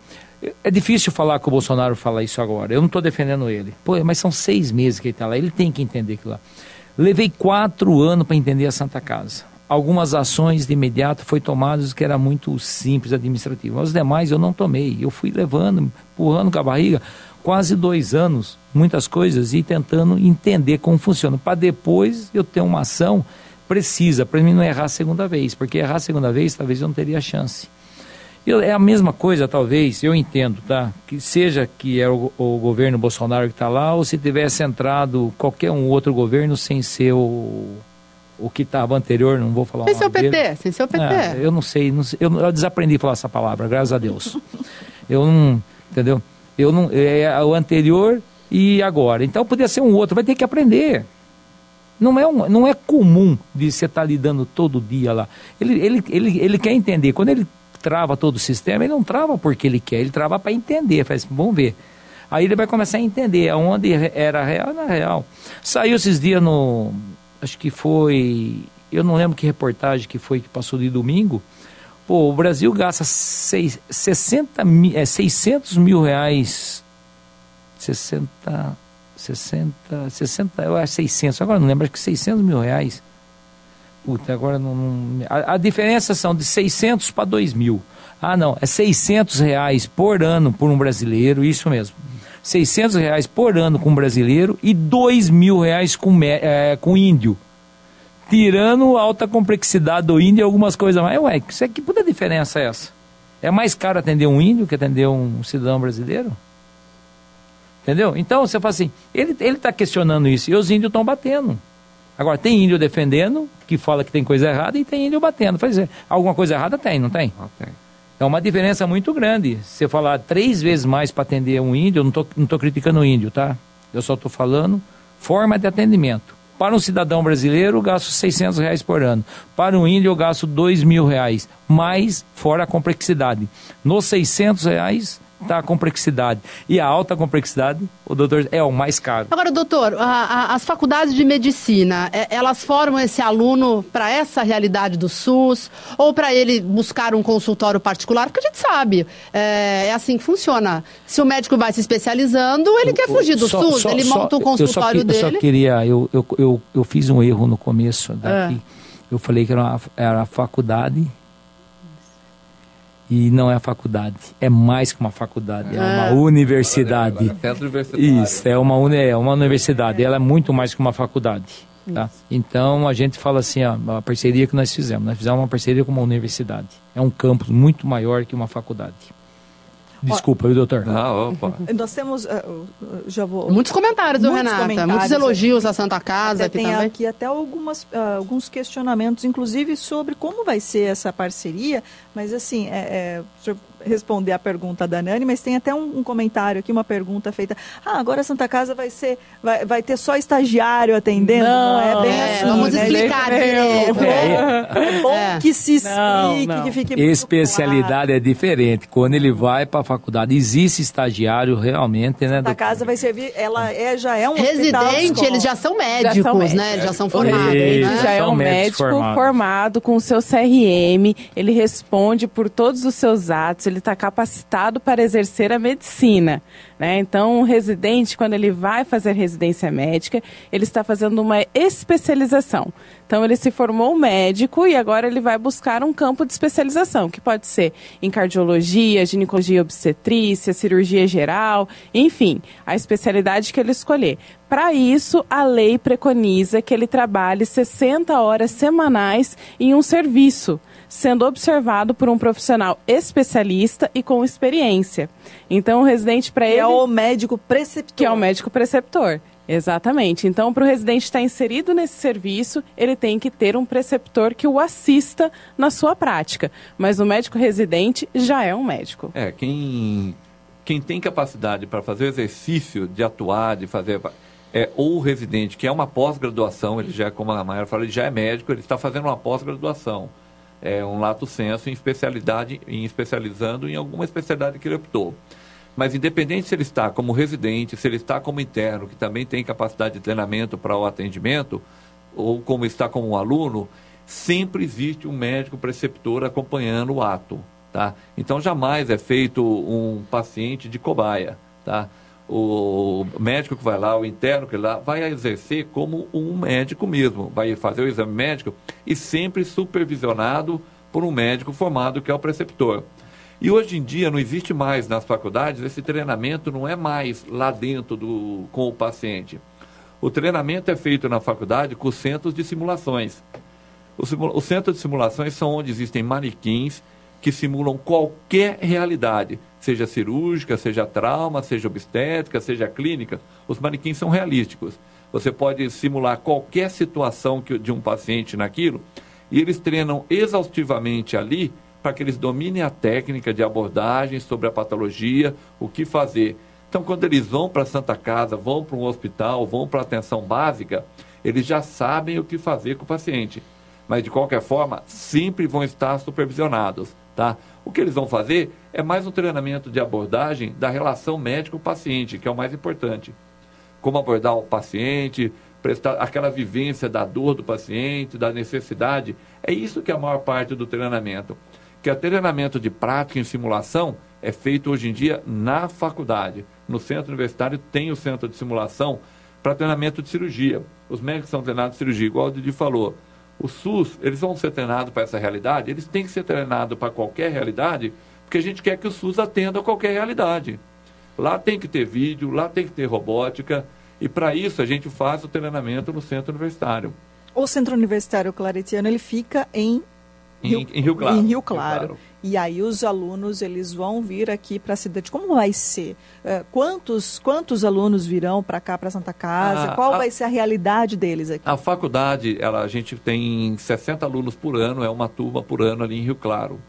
é difícil falar que o Bolsonaro fala isso agora. Eu não estou defendendo ele. Pô, mas são seis meses que ele está lá. Ele tem que entender aquilo lá. Levei quatro anos para entender a Santa Casa. Algumas ações de imediato foi tomadas que era muito simples administrativo. Os demais eu não tomei. Eu fui levando, empurrando com a barriga, quase dois anos, muitas coisas, e tentando entender como funciona. Para depois eu ter uma ação precisa, para mim não errar a segunda vez, porque errar a segunda vez talvez eu não teria chance. Eu- é a mesma coisa, talvez, eu entendo, tá? Que seja que é o, o governo Bolsonaro que está lá, ou se tivesse entrado qualquer um outro governo sem ser o, o que estava anterior, não vou falar o Sem ser o nome dele. PT, sem ser o PT. Ah, eu não sei, não sei, eu, eu desaprendi a falar essa palavra, graças a Deus. eu não, entendeu? Eu não, é o anterior e agora. Então podia ser um outro, vai ter que aprender. Não é, um, não é comum de você estar lidando todo dia lá. Ele, ele, ele, ele quer entender. Quando ele trava todo o sistema, ele não trava porque ele quer, ele trava para entender. Faz, vamos ver. Aí ele vai começar a entender aonde era real, não é real. Saiu esses dias no. Acho que foi eu não lembro que reportagem que foi que passou de domingo, pô, o Brasil gasta seis, 60, é, 600 mil reais, 60, 60, 60, eu acho 600, agora não lembro, acho que 600 mil reais. Puta, agora não... não a, a, diferença são de 600 para 2 mil. Ah, não, é 600 reais por ano por um brasileiro, isso mesmo. 600 reais por ano com um brasileiro e 2 mil reais com, é, com índio. Tirando alta complexidade do índio e algumas coisas mais. Ué, isso aqui, puta diferença é essa? É mais caro atender um índio que atender um cidadão brasileiro? Entendeu? Então você fala assim, ele está questionando isso e os índios estão batendo. Agora, tem índio defendendo, que fala que tem coisa errada, e tem índio batendo. Faz alguma coisa errada tem, não tem? Não tem. É uma diferença muito grande. Se eu falar três vezes mais para atender um índio, eu não estou não tô criticando o índio, tá? Eu só estou falando forma de atendimento. Para um cidadão brasileiro, eu gasto 600 reais por ano. Para um índio, eu gasto 2 mil reais, mais fora a complexidade. Nos 600 reais, está a complexidade. E a alta complexidade, o doutor, é o mais caro. Agora, doutor, a, a, as faculdades de medicina, é, elas formam esse aluno para essa realidade do SUS ou para ele buscar um consultório particular? Porque a gente sabe, é, é, assim que funciona. Se o médico vai se especializando, ele quer fugir do só, SUS, só, ele monta um consultório eu dele. Eu só queria, eu, eu, eu, eu, fiz um erro no começo daqui. É. Eu falei que era uma, era uma faculdade e não é a faculdade, é mais que uma faculdade, é, uma universidade. Agora, agora Isso, é uma, é uma universidade, ela é muito mais que uma faculdade. Tá? Então a gente fala assim, ó, a parceria que nós fizemos, nós fizemos uma parceria com uma universidade. É um campus muito maior que uma faculdade. Desculpa, viu, doutor? Ah, opa. Nós temos, uh, já vou... Muitos comentários, muitos Renata? Comentários, muitos elogios à Santa Casa aqui tem também. aqui até algumas, uh, alguns questionamentos, inclusive sobre como vai ser essa parceria, mas assim, é, é, responder a pergunta da Nani, mas tem até um, um, comentário aqui, uma pergunta feita. Ah, agora a Santa Casa vai ser, vai, vai ter só estagiário atendendo? Não, não é bem é, assim. Vamos né? explicar direito. É, bom é. que se explique, não, não. que fique Especialidade claro. é diferente. Quando ele vai para a faculdade, existe estagiário realmente, né? A casa vai servir, ela é, já é um Residente, eles já são médicos, já são médicos. né? Já são formados. Ele né? já é um médico formado. formado com o seu CRM, ele responde por todos os seus atos, ele está capacitado para exercer a medicina. Né? Então, um residente, quando ele vai fazer residência médica, ele está fazendo uma especialização. Então, ele se formou médico e agora ele vai buscar um campo de especialização, que pode ser em cardiologia, ginecologia obstetrícia, cirurgia geral, enfim, a especialidade que ele escolher. Para isso, a lei preconiza que ele trabalhe 60 horas semanais em um serviço sendo observado por um profissional especialista e com experiência. Então, o residente para ele. Que é o médico preceptor. Que é o médico preceptor. Exatamente. Então, para o residente estar inserido nesse serviço, ele tem que ter um preceptor que o assista na sua prática. Mas o médico residente já é um médico. É, quem, quem tem capacidade para fazer o exercício de atuar, de fazer. É, ou o residente, que é uma pós-graduação, ele já, é, como a Maia falou, ele já é médico, ele está fazendo uma pós-graduação é, um lato senso em especialidade, em especializando em alguma especialidade que ele optou. Mas independente se ele está como residente, se ele está como interno, que também tem capacidade de treinamento para o atendimento, ou como está como um aluno, sempre existe um médico preceptor acompanhando o ato. Tá? Então jamais é feito um paciente de cobaia. Tá? O médico que vai lá, o interno que lá, vai exercer como um médico mesmo, vai fazer o exame médico e sempre supervisionado por um médico formado que é o preceptor. E hoje em dia não existe mais nas faculdades, esse treinamento não é mais lá dentro do, com o paciente. O treinamento é feito na faculdade com centros de simulações. Os, centros de simulações são onde existem manequins que simulam qualquer realidade, seja cirúrgica, seja trauma, seja obstétrica, seja clínica. Os manequins são realísticos. Você pode simular qualquer situação que, de um paciente naquilo e eles treinam exaustivamente ali para que eles dominem a técnica de abordagem sobre a patologia, o que fazer. Então, quando eles vão para a Santa Casa, vão para um hospital, vão para a atenção básica, eles já sabem o que fazer com o paciente. Mas, de qualquer forma, sempre vão estar supervisionados. Tá? O que eles vão fazer é mais um treinamento de abordagem da relação médico-paciente, que é o mais importante. Como abordar o paciente, prestar aquela vivência da dor do paciente, da necessidade. É isso que é a maior parte do treinamento. Que o treinamento de prática em simulação é feito hoje em dia na faculdade. No centro universitário tem o centro de simulação para treinamento de cirurgia. Os médicos são treinados de cirurgia, igual o Didi falou. O SUS, eles vão ser treinados para essa realidade, eles têm que ser treinados para qualquer realidade, porque a gente quer que o SUS atenda a qualquer realidade. Lá tem que ter vídeo, lá tem que ter robótica, e para isso a gente faz o treinamento no centro universitário. O centro universitário claretiano ele fica em Rio, em, em Rio Claro. Em Rio Claro. Rio claro. E aí os alunos eles vão vir aqui para a cidade. Como vai ser? Uh, quantos quantos alunos virão para cá para Santa Casa? Ah, Qual a, vai ser a realidade deles aqui? A faculdade, ela, a gente tem 60 alunos por ano, é uma turma por ano ali em Rio Claro,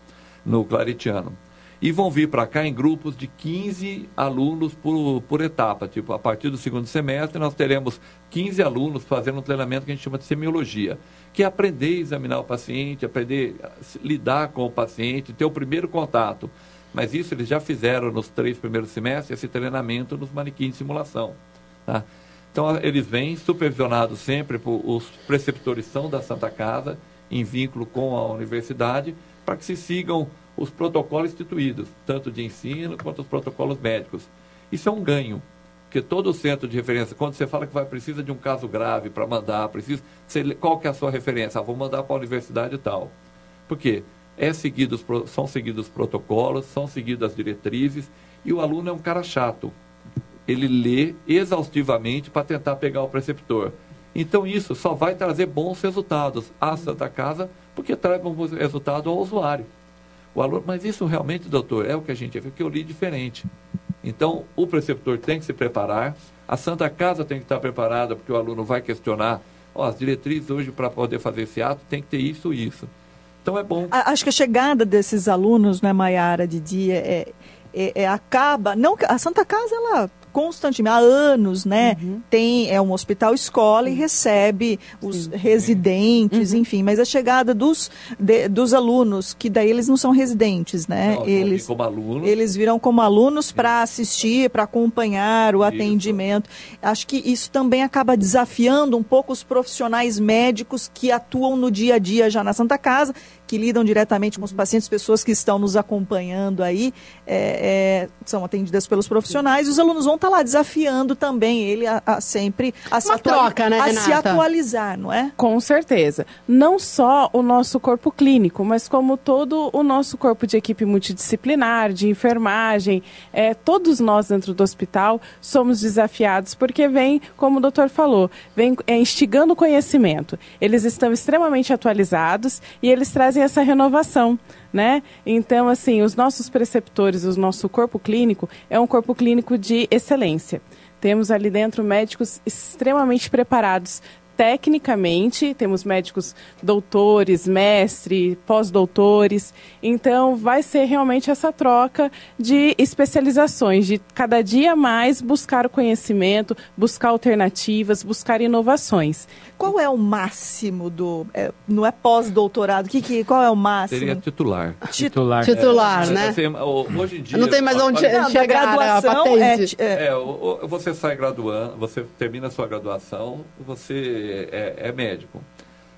no Claretiano e vão vir para cá em grupos de 15 alunos por, por etapa. Tipo, a partir do segundo semestre, nós teremos 15 alunos fazendo um treinamento que a gente chama de semiologia, que é aprender a examinar o paciente, aprender a lidar com o paciente, ter o primeiro contato. Mas isso eles já fizeram nos três primeiros semestres, esse treinamento nos manequins de simulação. Tá? Então, eles vêm supervisionados sempre por os preceptores são da Santa Casa, em vínculo com a universidade, para que se sigam os protocolos instituídos, tanto de ensino quanto os protocolos médicos. Isso é um ganho, porque todo centro de referência, quando você fala que vai precisa de um caso grave para mandar, precisa, você, qual que é a sua referência? Ah, vou mandar para a universidade e tal. Por quê? É seguidos, são seguidos os protocolos, são seguidas as diretrizes, e o aluno é um cara chato. Ele lê exaustivamente para tentar pegar o preceptor. Então isso só vai trazer bons resultados à Santa Casa, porque traz bons resultados ao usuário. O aluno, mas isso realmente, doutor, é o que a gente viu, que eu li diferente. Então, o preceptor tem que se preparar, a Santa Casa tem que estar preparada, porque o aluno vai questionar, ó, as diretrizes hoje para poder fazer esse ato tem que ter isso e isso. Então é bom. Acho que a chegada desses alunos, né, Maiara, de dia, é, é, é, acaba. Não, a Santa Casa, ela constantemente, há anos, né? Uhum. Tem, é um hospital escola e recebe os Sim. residentes, uhum. enfim, mas a chegada dos, de, dos alunos, que daí eles não são residentes, né? Não, eles, como alunos. eles virão como alunos para assistir, para acompanhar o isso. atendimento. Acho que isso também acaba desafiando um pouco os profissionais médicos que atuam no dia a dia já na Santa Casa que lidam diretamente com os pacientes, pessoas que estão nos acompanhando aí, é, é, são atendidas pelos profissionais, e os alunos vão estar lá desafiando também ele a, a sempre a, se, troca, né, a se, atualizar, não é? Com certeza. Não só o nosso corpo clínico, mas como todo o nosso corpo de equipe multidisciplinar, de enfermagem, é, todos nós dentro do hospital somos desafiados, porque vem, como o doutor falou, vem é, instigando o conhecimento. Eles estão extremamente atualizados e eles trazem essa renovação, né? Então, assim, os nossos preceptores, o nosso corpo clínico é um corpo clínico de excelência. Temos ali dentro médicos extremamente preparados, tecnicamente, temos médicos doutores, mestre, pós-doutores. Então, vai ser realmente essa troca de especializações, de cada dia mais buscar o conhecimento, buscar alternativas, buscar inovações. Qual é o máximo do. É, não é pós-doutorado? Que, que, qual é o máximo? Seria titular. Titular, titular é, né? Assim, hoje em dia. Não tem mais onde não, chegar a patente. É, é, você sai graduando, você termina a sua graduação, você é, é médico.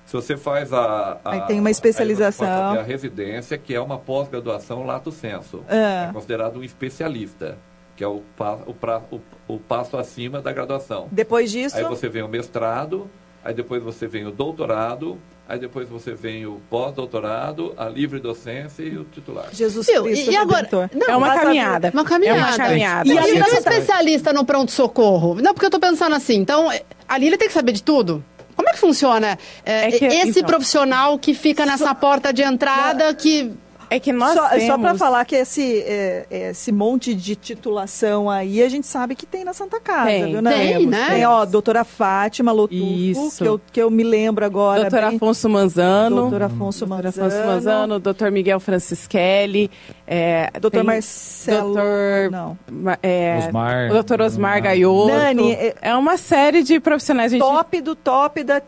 Se você faz a. a Aí tem uma especialização. A, a residência, que é uma pós-graduação lato senso. É. é. considerado um especialista, que é o, o, o, o passo acima da graduação. Depois disso. Aí você vem o mestrado, aí depois você vem o doutorado, aí depois você vem o pós-doutorado, a livre docência e o titular. Jesus Cristo. E, agora? Não, é uma caminhada. Uma caminhada. É uma caminhada. E ali não é especialista no pronto-socorro? Não, porque eu estou pensando assim, então, ali ele tem que saber de tudo? Como é que funciona? É, é que, esse então, profissional que fica nessa porta de entrada que é que nós só, temos... Só para falar que esse, é, esse monte de titulação aí, a gente sabe que tem na Santa Casa, tem, viu, né? Tem, né? Tem, ó, doutora Fátima Lotufo, que eu, que eu me lembro agora. Doutor bem... Afonso Manzano. Doutor Afonso Manzano. Doutor Afonso Manzano, doutor Miguel Francischelli. É, doutor Marcelo... Doutor... Não. É, Osmar. O doutor Osmar Gaiolo. Dani, é, é uma série de profissionais. Gente... Top do top da...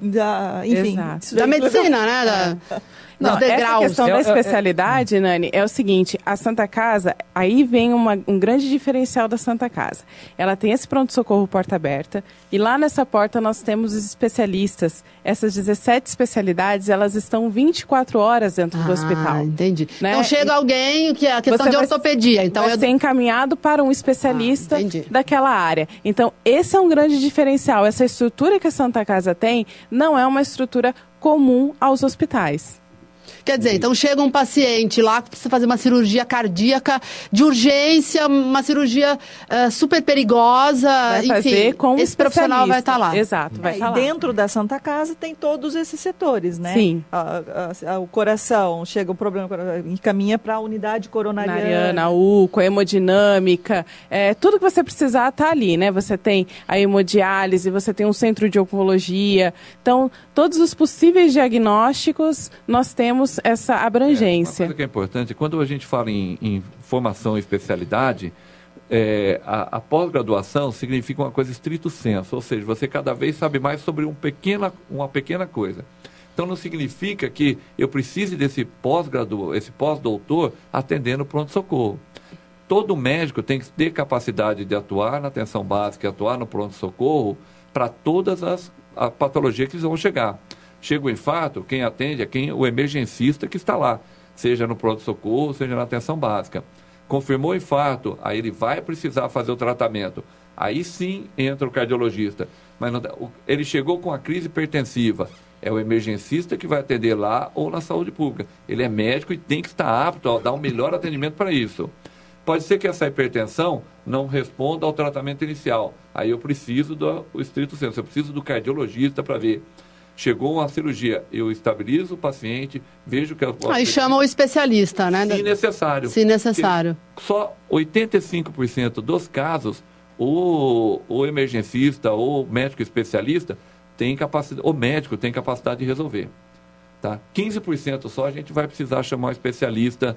da enfim. Da medicina, né? Da... Não, essa questão da especialidade, Nani, é o seguinte, a Santa Casa, aí vem uma, um grande diferencial da Santa Casa. Ela tem esse pronto-socorro porta aberta, e lá nessa porta nós temos os especialistas. Essas 17 especialidades, elas estão 24 horas dentro ah, do hospital. entendi. Né? Então chega alguém que é a questão Você de ortopedia. Então vai eu... ser encaminhado para um especialista ah, daquela área. Então, esse é um grande diferencial. Essa estrutura que a Santa Casa tem não é uma estrutura comum aos hospitais. Quer dizer, então chega um paciente lá que precisa fazer uma cirurgia cardíaca de urgência, uma cirurgia uh, super perigosa, vai enfim, com esse profissional vai estar tá lá. Exato, vai estar é, tá lá. dentro da Santa Casa tem todos esses setores, né? Sim. A, a, a, o coração, chega o problema, encaminha para a unidade coronariana. A UCO, a hemodinâmica, é, tudo que você precisar está ali, né? Você tem a hemodiálise, você tem um centro de oncologia. Então, todos os possíveis diagnósticos nós temos essa abrangência. É, uma coisa que é importante, quando a gente fala em, em formação e especialidade, é, a, a pós-graduação significa uma coisa estrito senso, ou seja, você cada vez sabe mais sobre um pequena, uma pequena coisa. Então não significa que eu precise desse pós-graduador, esse pós-doutor atendendo pronto-socorro. Todo médico tem que ter capacidade de atuar na atenção básica, atuar no pronto-socorro para todas as patologias que eles vão chegar. Chega o infarto, quem atende é quem, o emergencista que está lá, seja no pronto-socorro, seja na atenção básica. Confirmou o infarto, aí ele vai precisar fazer o tratamento. Aí sim entra o cardiologista. Mas não, ele chegou com a crise hipertensiva. É o emergencista que vai atender lá ou na saúde pública. Ele é médico e tem que estar apto a dar o um melhor atendimento para isso. Pode ser que essa hipertensão não responda ao tratamento inicial. Aí eu preciso do estrito senso, eu preciso do cardiologista para ver Chegou uma cirurgia, eu estabilizo o paciente, vejo que... Aí chama o especialista, né? Se necessário. Se necessário. Só 85% dos casos, o, o emergencista ou médico especialista tem capacidade, o médico tem capacidade de resolver. Tá? 15% só a gente vai precisar chamar um especialista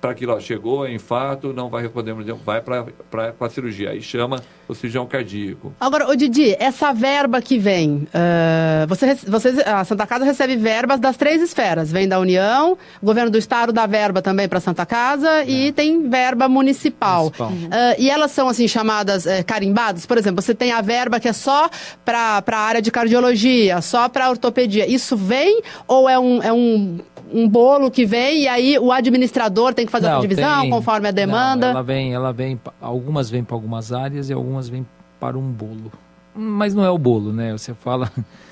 para aquilo, ó, chegou, é infarto, não vai responder, vai para a cirurgia. Aí chama o cirurgião cardíaco. Agora, o Didi, essa verba que vem, uh, você, vocês, a Santa Casa recebe verbas das três esferas. Vem da União, o governo do Estado dá verba também para Santa Casa é. e tem verba municipal. municipal. Uhum. Uh, e elas são, assim, chamadas uh, carimbadas? Por exemplo, você tem a verba que é só para a área de cardiologia, só para ortopedia. Isso vem ou é um, é um um bolo que vem e aí o administrador tem que fazer não, a divisão tem, conforme a demanda? Não, ela vem, ela vem, algumas vêm para algumas áreas e algumas vêm para um bolo. Mas não é o bolo, né? Você fala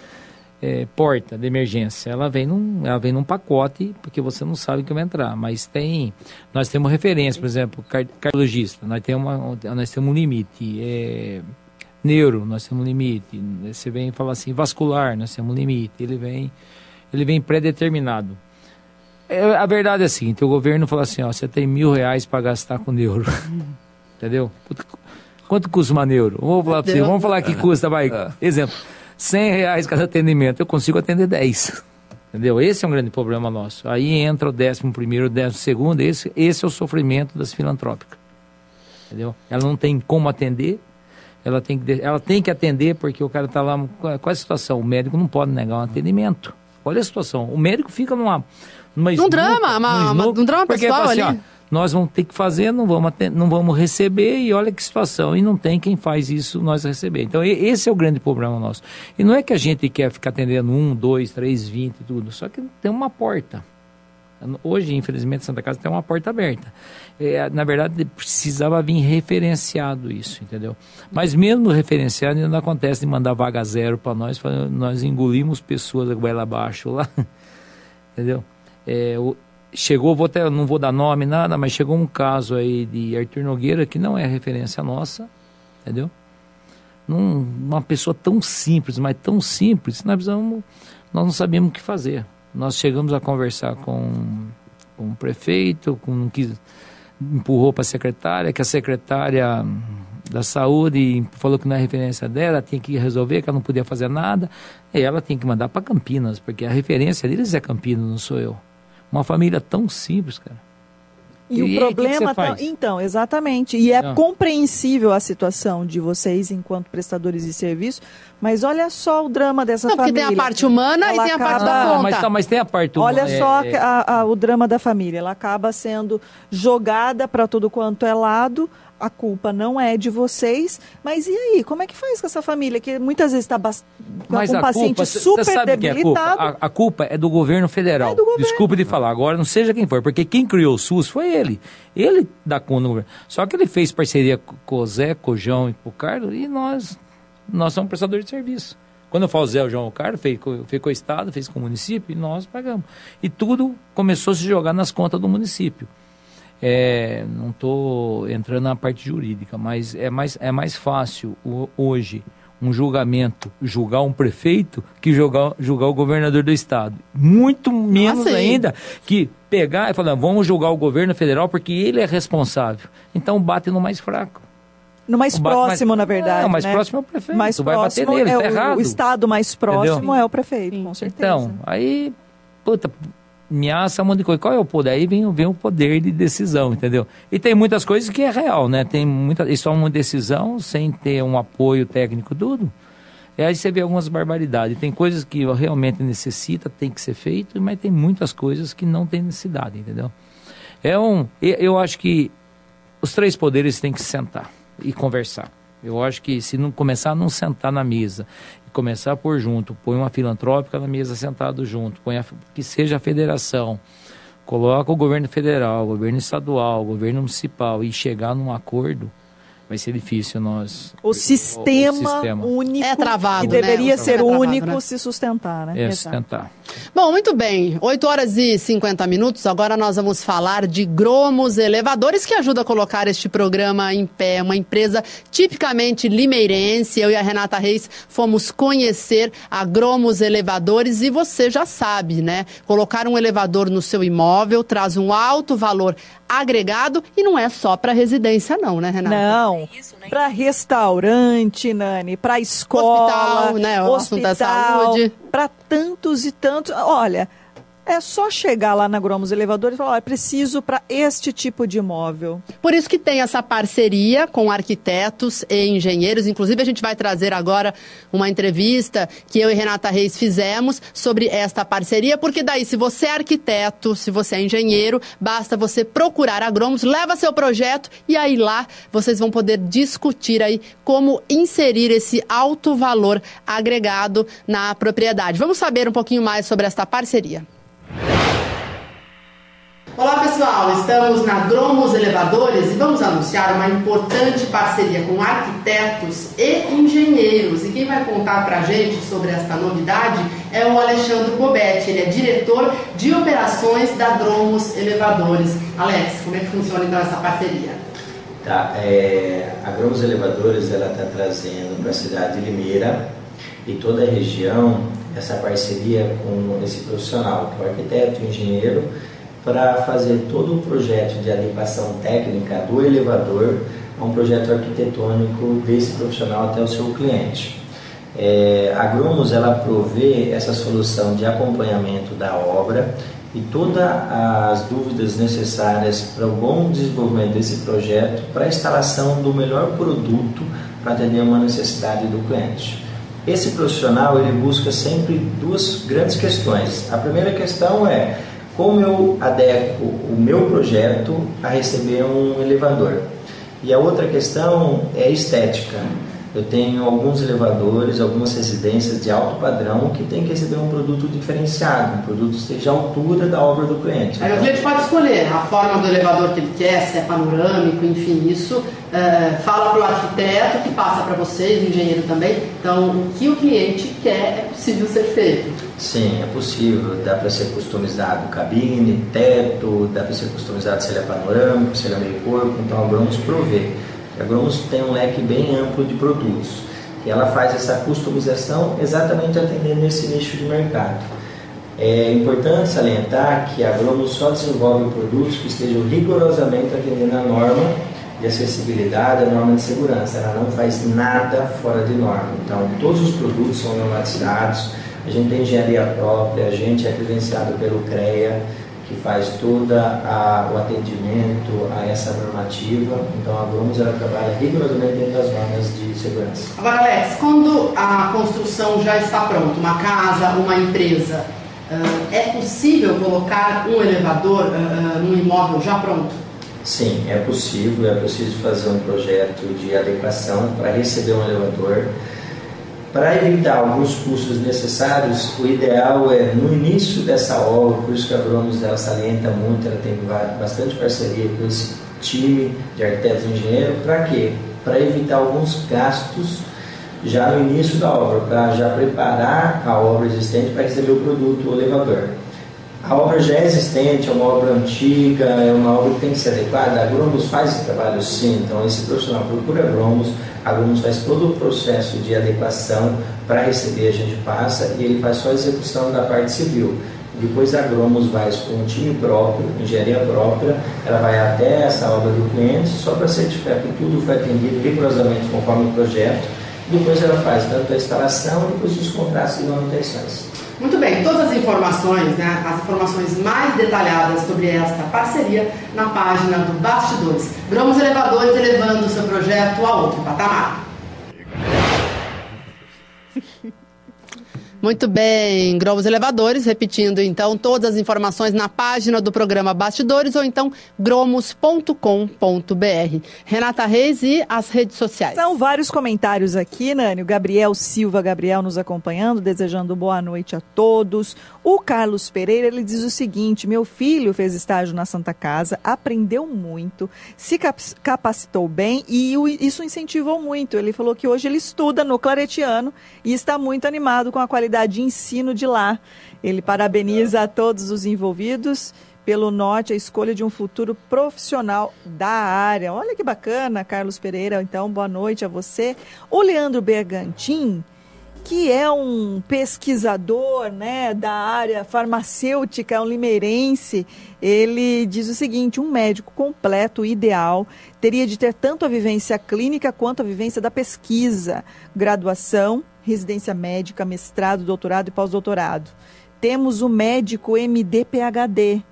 é, porta de emergência, ela vem num, ela vem num pacote porque você não sabe que vai entrar. Mas tem, nós temos referência, por exemplo, cardiologista, nós temos, uma, nós temos um limite. É, neuro, nós temos um limite. Você vem falar assim, vascular, nós temos um limite. Ele vem, ele vem pré-determinado. É, a verdade é a seguinte, o governo fala assim, ó, você tem mil reais para gastar com neuro. Entendeu? Quanto custa uma neuro? Vamos falar, você, vamos falar que custa, vai. É. Exemplo, 100 reais cada atendimento, eu consigo atender 10. Entendeu? Esse é um grande problema nosso. Aí entra o décimo primeiro, o décimo segundo, esse, esse é o sofrimento das filantrópicas. Entendeu? Ela não tem como atender, ela tem que, ela tem que atender porque o cara está lá. Qual é a situação? O médico não pode negar um atendimento. Olha a situação. O médico fica numa numa um drama, uma, uma, um drama porque, pessoal assim, ali. Ó, nós vamos ter que fazer, não vamos, não vamos receber e olha que situação. E não tem quem faz isso nós receber. Então, esse é o grande problema nosso. E não é que a gente quer ficar atendendo um, dois, três, vinte e tudo. Só que tem uma porta. Hoje, infelizmente, Santa Casa tem uma porta aberta. É, na verdade, precisava vir referenciado isso, entendeu? Mas mesmo referenciado, ainda não acontece de mandar vaga zero para nós. Nós engolimos pessoas vai lá abaixo, lá. entendeu? É, chegou, vou até, não vou dar nome, nada, mas chegou um caso aí de Arthur Nogueira que não é referência nossa, entendeu? Num, uma pessoa tão simples, mas tão simples, nós precisamos, nós não sabíamos o que fazer. Nós chegamos a conversar com, com o prefeito, com que empurrou para a secretária, que a secretária da saúde falou que não é referência dela, tinha que resolver, que ela não podia fazer nada, e ela tem que mandar para Campinas, porque a referência deles é Campinas, não sou eu. Uma família tão simples, cara. E, e o problema tá, então, exatamente. E é Não. compreensível a situação de vocês enquanto prestadores de serviço, mas olha só o drama dessa Não, família. Porque tem a parte humana ela e tem acaba... a parte da conta. Mas, tá, mas tem a parte humana. Olha só é, a, a, o drama da família. Ela acaba sendo jogada para todo quanto é lado a culpa não é de vocês, mas e aí? Como é que faz com essa família que muitas vezes está com um paciente culpa, super sabe debilitado? É a, culpa? A, a, culpa é do governo federal. É do governo. Desculpe de falar, agora não seja quem for, porque quem criou o SUS foi ele. Ele dá conta do governo. Só que ele fez parceria com o Zé, com o João e com o Carlos e nós, nós somos prestadores de serviço. Quando eu falo Zé, o João o Carlos, fez, fez com o Estado, fez com o município e nós pagamos. E tudo começou a se jogar nas contas do município. É, não estou entrando na parte jurídica, mas é mais, é mais fácil hoje um julgamento julgar um prefeito que julgar, julgar o governador do estado. Muito menos Nossa, ainda que pegar e falar, vamos julgar o governo federal porque ele é responsável. Então bate no mais fraco. No mais próximo, mais, na verdade. Não, mais né? próximo é o prefeito. Mais vai bater nele, é tá o, errado. O estado mais próximo Entendeu? é o prefeito, com certeza. Então, aí, puta, ameaça um monte de coisa. Qual é o poder? Aí vem, vem o poder de decisão, entendeu? E tem muitas coisas que é real, né? Tem muita, isso é uma decisão sem ter um apoio técnico, tudo. E aí você vê algumas barbaridades. Tem coisas que realmente necessita, tem que ser feito, mas tem muitas coisas que não tem necessidade, entendeu? É um, eu acho que os três poderes têm que sentar e conversar. Eu acho que se não começar a não sentar na mesa começar por junto, põe uma filantrópica na mesa sentado junto, põe a, que seja a federação, coloca o governo federal, o governo estadual, o governo municipal e chegar num acordo, vai ser difícil nós. O sistema, o, o sistema. único é travado, que deveria né? ser é travado, único né? se sustentar, né? É, sustentar. Bom, muito bem. 8 horas e 50 minutos. Agora nós vamos falar de Gromos Elevadores, que ajuda a colocar este programa em pé. Uma empresa tipicamente limeirense. Eu e a Renata Reis fomos conhecer a Gromos Elevadores e você já sabe, né? Colocar um elevador no seu imóvel traz um alto valor agregado e não é só para residência não, né, Renata? Não, é para restaurante, Nani, para escola, hospital, né, o hospital, saúde, para tantos e tantos. Olha, é só chegar lá na Gromos Elevadores e falar, é preciso para este tipo de imóvel. Por isso que tem essa parceria com arquitetos e engenheiros. Inclusive, a gente vai trazer agora uma entrevista que eu e Renata Reis fizemos sobre esta parceria, porque daí, se você é arquiteto, se você é engenheiro, basta você procurar a Gromos, leva seu projeto e aí lá vocês vão poder discutir aí como inserir esse alto valor agregado na propriedade. Vamos saber um pouquinho mais sobre esta parceria. Olá pessoal, estamos na Gromos Elevadores e vamos anunciar uma importante parceria com arquitetos e engenheiros. E quem vai contar para a gente sobre esta novidade é o Alexandre Bobetti, ele é diretor de operações da Gromos Elevadores. Alex, como é que funciona então essa parceria? Tá, é, a Gromos Elevadores ela está trazendo para a cidade de Limeira e toda a região essa parceria com esse profissional, que é o arquiteto, o engenheiro, para fazer todo o projeto de adequação técnica do elevador a um projeto arquitetônico desse profissional até o seu cliente. É, a Grumos ela provê essa solução de acompanhamento da obra e todas as dúvidas necessárias para o bom desenvolvimento desse projeto para a instalação do melhor produto para atender uma necessidade do cliente. Esse profissional ele busca sempre duas grandes questões. A primeira questão é como eu adequo o meu projeto a receber um elevador. E a outra questão é estética. Eu tenho alguns elevadores, algumas residências de alto padrão que tem que receber um produto diferenciado, um produto que esteja à altura da obra do cliente. Aí o cliente pode escolher a forma do elevador que ele quer, se é panorâmico, enfim, isso é, fala para o arquiteto que passa para vocês, o engenheiro também. Então, o que o cliente quer é possível ser feito. Sim, é possível. Dá para ser customizado cabine, teto, dá para ser customizado se ele é panorâmico, se ele é meio corpo. Então, vamos prover. A Gromos tem um leque bem amplo de produtos e ela faz essa customização exatamente atendendo esse nicho de mercado. É importante salientar que a Gromos só desenvolve produtos que estejam rigorosamente atendendo a norma de acessibilidade, a norma de segurança. Ela não faz nada fora de norma. Então, todos os produtos são normatizados, a gente tem engenharia própria, a gente é credenciado pelo CREA, que faz todo o atendimento a essa normativa. Então a Grumos ela trabalha rigorosamente dentro das normas de segurança. Agora, Alex, quando a construção já está pronta, uma casa, uma empresa, é possível colocar um elevador num imóvel já pronto? Sim, é possível. É possível fazer um projeto de adequação para receber um elevador. Para evitar alguns custos necessários, o ideal é no início dessa obra, por isso que a Bromos dela salienta muito, ela tem bastante parceria com esse time de arquitetos e engenheiros, para quê? Para evitar alguns gastos já no início da obra, para já preparar a obra existente para receber o produto, o elevador. A obra já é existente, é uma obra antiga, é uma obra que tem que ser adequada. A Gromos faz esse trabalho sim, então esse profissional procura a Gromos, a Gromos faz todo o processo de adequação para receber, a gente passa e ele faz só a execução da parte civil. Depois a Gromos vai com um time próprio, engenharia própria, ela vai até essa obra do cliente só para certificar que tudo foi atendido rigorosamente conforme o projeto. Depois ela faz tanto a instalação depois os contratos e manutenções. Muito bem, todas as informações, né, as informações mais detalhadas sobre esta parceria na página do Bastidores. Gromos Elevadores elevando o seu projeto a outro patamar. Muito bem, Gromos Elevadores, repetindo então todas as informações na página do programa Bastidores ou então gromos.com.br. Renata Reis e as redes sociais. São vários comentários aqui, Nani. O Gabriel Silva, Gabriel nos acompanhando, desejando boa noite a todos. O Carlos Pereira, ele diz o seguinte: meu filho fez estágio na Santa Casa, aprendeu muito, se capacitou bem e isso incentivou muito. Ele falou que hoje ele estuda no Claretiano e está muito animado com a qualidade de ensino de lá. Ele parabeniza a todos os envolvidos pelo norte a escolha de um futuro profissional da área. Olha que bacana, Carlos Pereira. Então, boa noite a você. O Leandro Bergantin, que é um pesquisador né, da área farmacêutica, é um limeirense, ele diz o seguinte: um médico completo, ideal, teria de ter tanto a vivência clínica quanto a vivência da pesquisa, graduação residência médica, mestrado, doutorado e pós-doutorado. Temos o médico MD-PHD.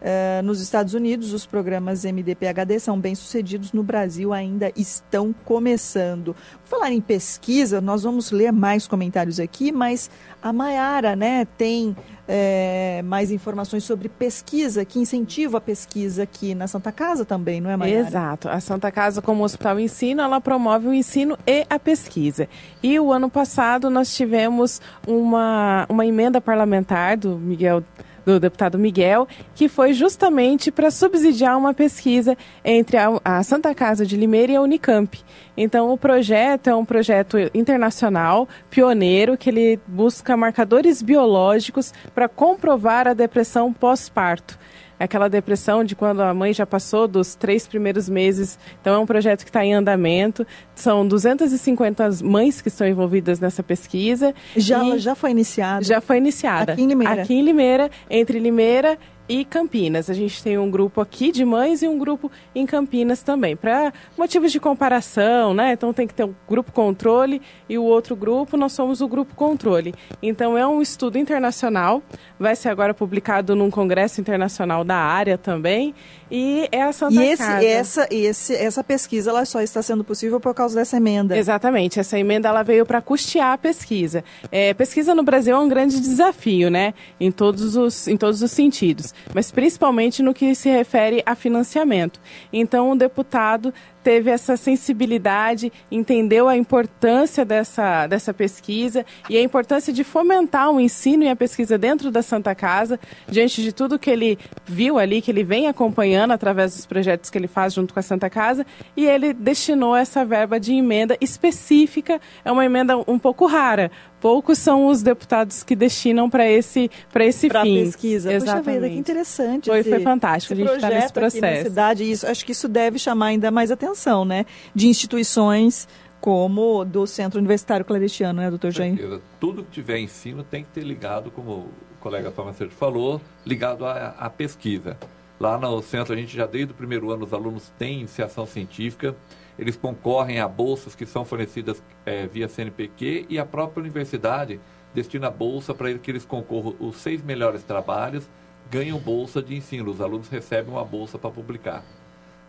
Eh, nos Estados Unidos, os programas MD-PHD são bem-sucedidos, no Brasil ainda estão começando. Por falar em pesquisa, nós vamos ler mais comentários aqui, mas a Maiara né, tem é, mais informações sobre pesquisa, que incentiva a pesquisa aqui na Santa Casa também, não é, Maria? Exato. A Santa Casa, como hospital ensino, ela promove o ensino e a pesquisa. E o ano passado nós tivemos uma, uma emenda parlamentar do Miguel do deputado Miguel, que foi justamente para subsidiar uma pesquisa entre a, a, Santa Casa de Limeira e a Unicamp. Então, o projeto é um projeto internacional, pioneiro, que ele busca marcadores biológicos para comprovar a depressão pós-parto aquela depressão de quando a mãe já passou dos três primeiros meses. Então, é um projeto que está em andamento. São 250 mães que estão envolvidas nessa pesquisa. Já, já foi iniciada? Já foi iniciada. Aqui em Limeira? Aqui em Limeira, entre Limeira e Campinas. A gente tem um grupo aqui de mães e um grupo em Campinas também, para motivos de comparação, né? Então tem que ter um grupo controle e o outro grupo, nós somos o grupo controle. Então é um estudo internacional, vai ser agora publicado num congresso internacional da área também, e é a Santa e esse, Casa. Essa, esse, essa pesquisa ela só está sendo possível por causa dessa emenda. Exatamente, essa emenda ela veio para custear a pesquisa. É, pesquisa no Brasil é um grande desafio, né? Em todos os, em todos os sentidos mas principalmente no que se refere a financiamento. Então, o deputado teve essa sensibilidade, entendeu a importância dessa, dessa pesquisa e a importância de fomentar o ensino e a pesquisa dentro da Santa Casa, diante de tudo que ele viu ali, que ele vem acompanhando através dos projetos que ele faz junto com a Santa Casa, e ele destinou essa verba de emenda específica, é uma emenda um pouco rara, poucos são os deputados que destinam para esse, para esse pra fim. pesquisa. Exatamente. Puxa vida, que interessante. Foi, esse, foi fantástico. A gente está nesse processo. Aqui na cidade, isso, acho que isso deve chamar ainda mais atenção, né? De instituições como do Centro Universitário Claretiano, né, doutor Jair? Tudo que tiver ensino tem que ter ligado, como o colega farmacêutico falou, ligado à, à pesquisa. Lá no centro, a gente já desde o primeiro ano, os alunos têm iniciação científica, eles concorrem a bolsas que são fornecidas é, via CNPq e a própria universidade destina bolsa para que eles concorram os seis melhores trabalhos ganham bolsa de ensino. Os alunos recebem uma bolsa para publicar.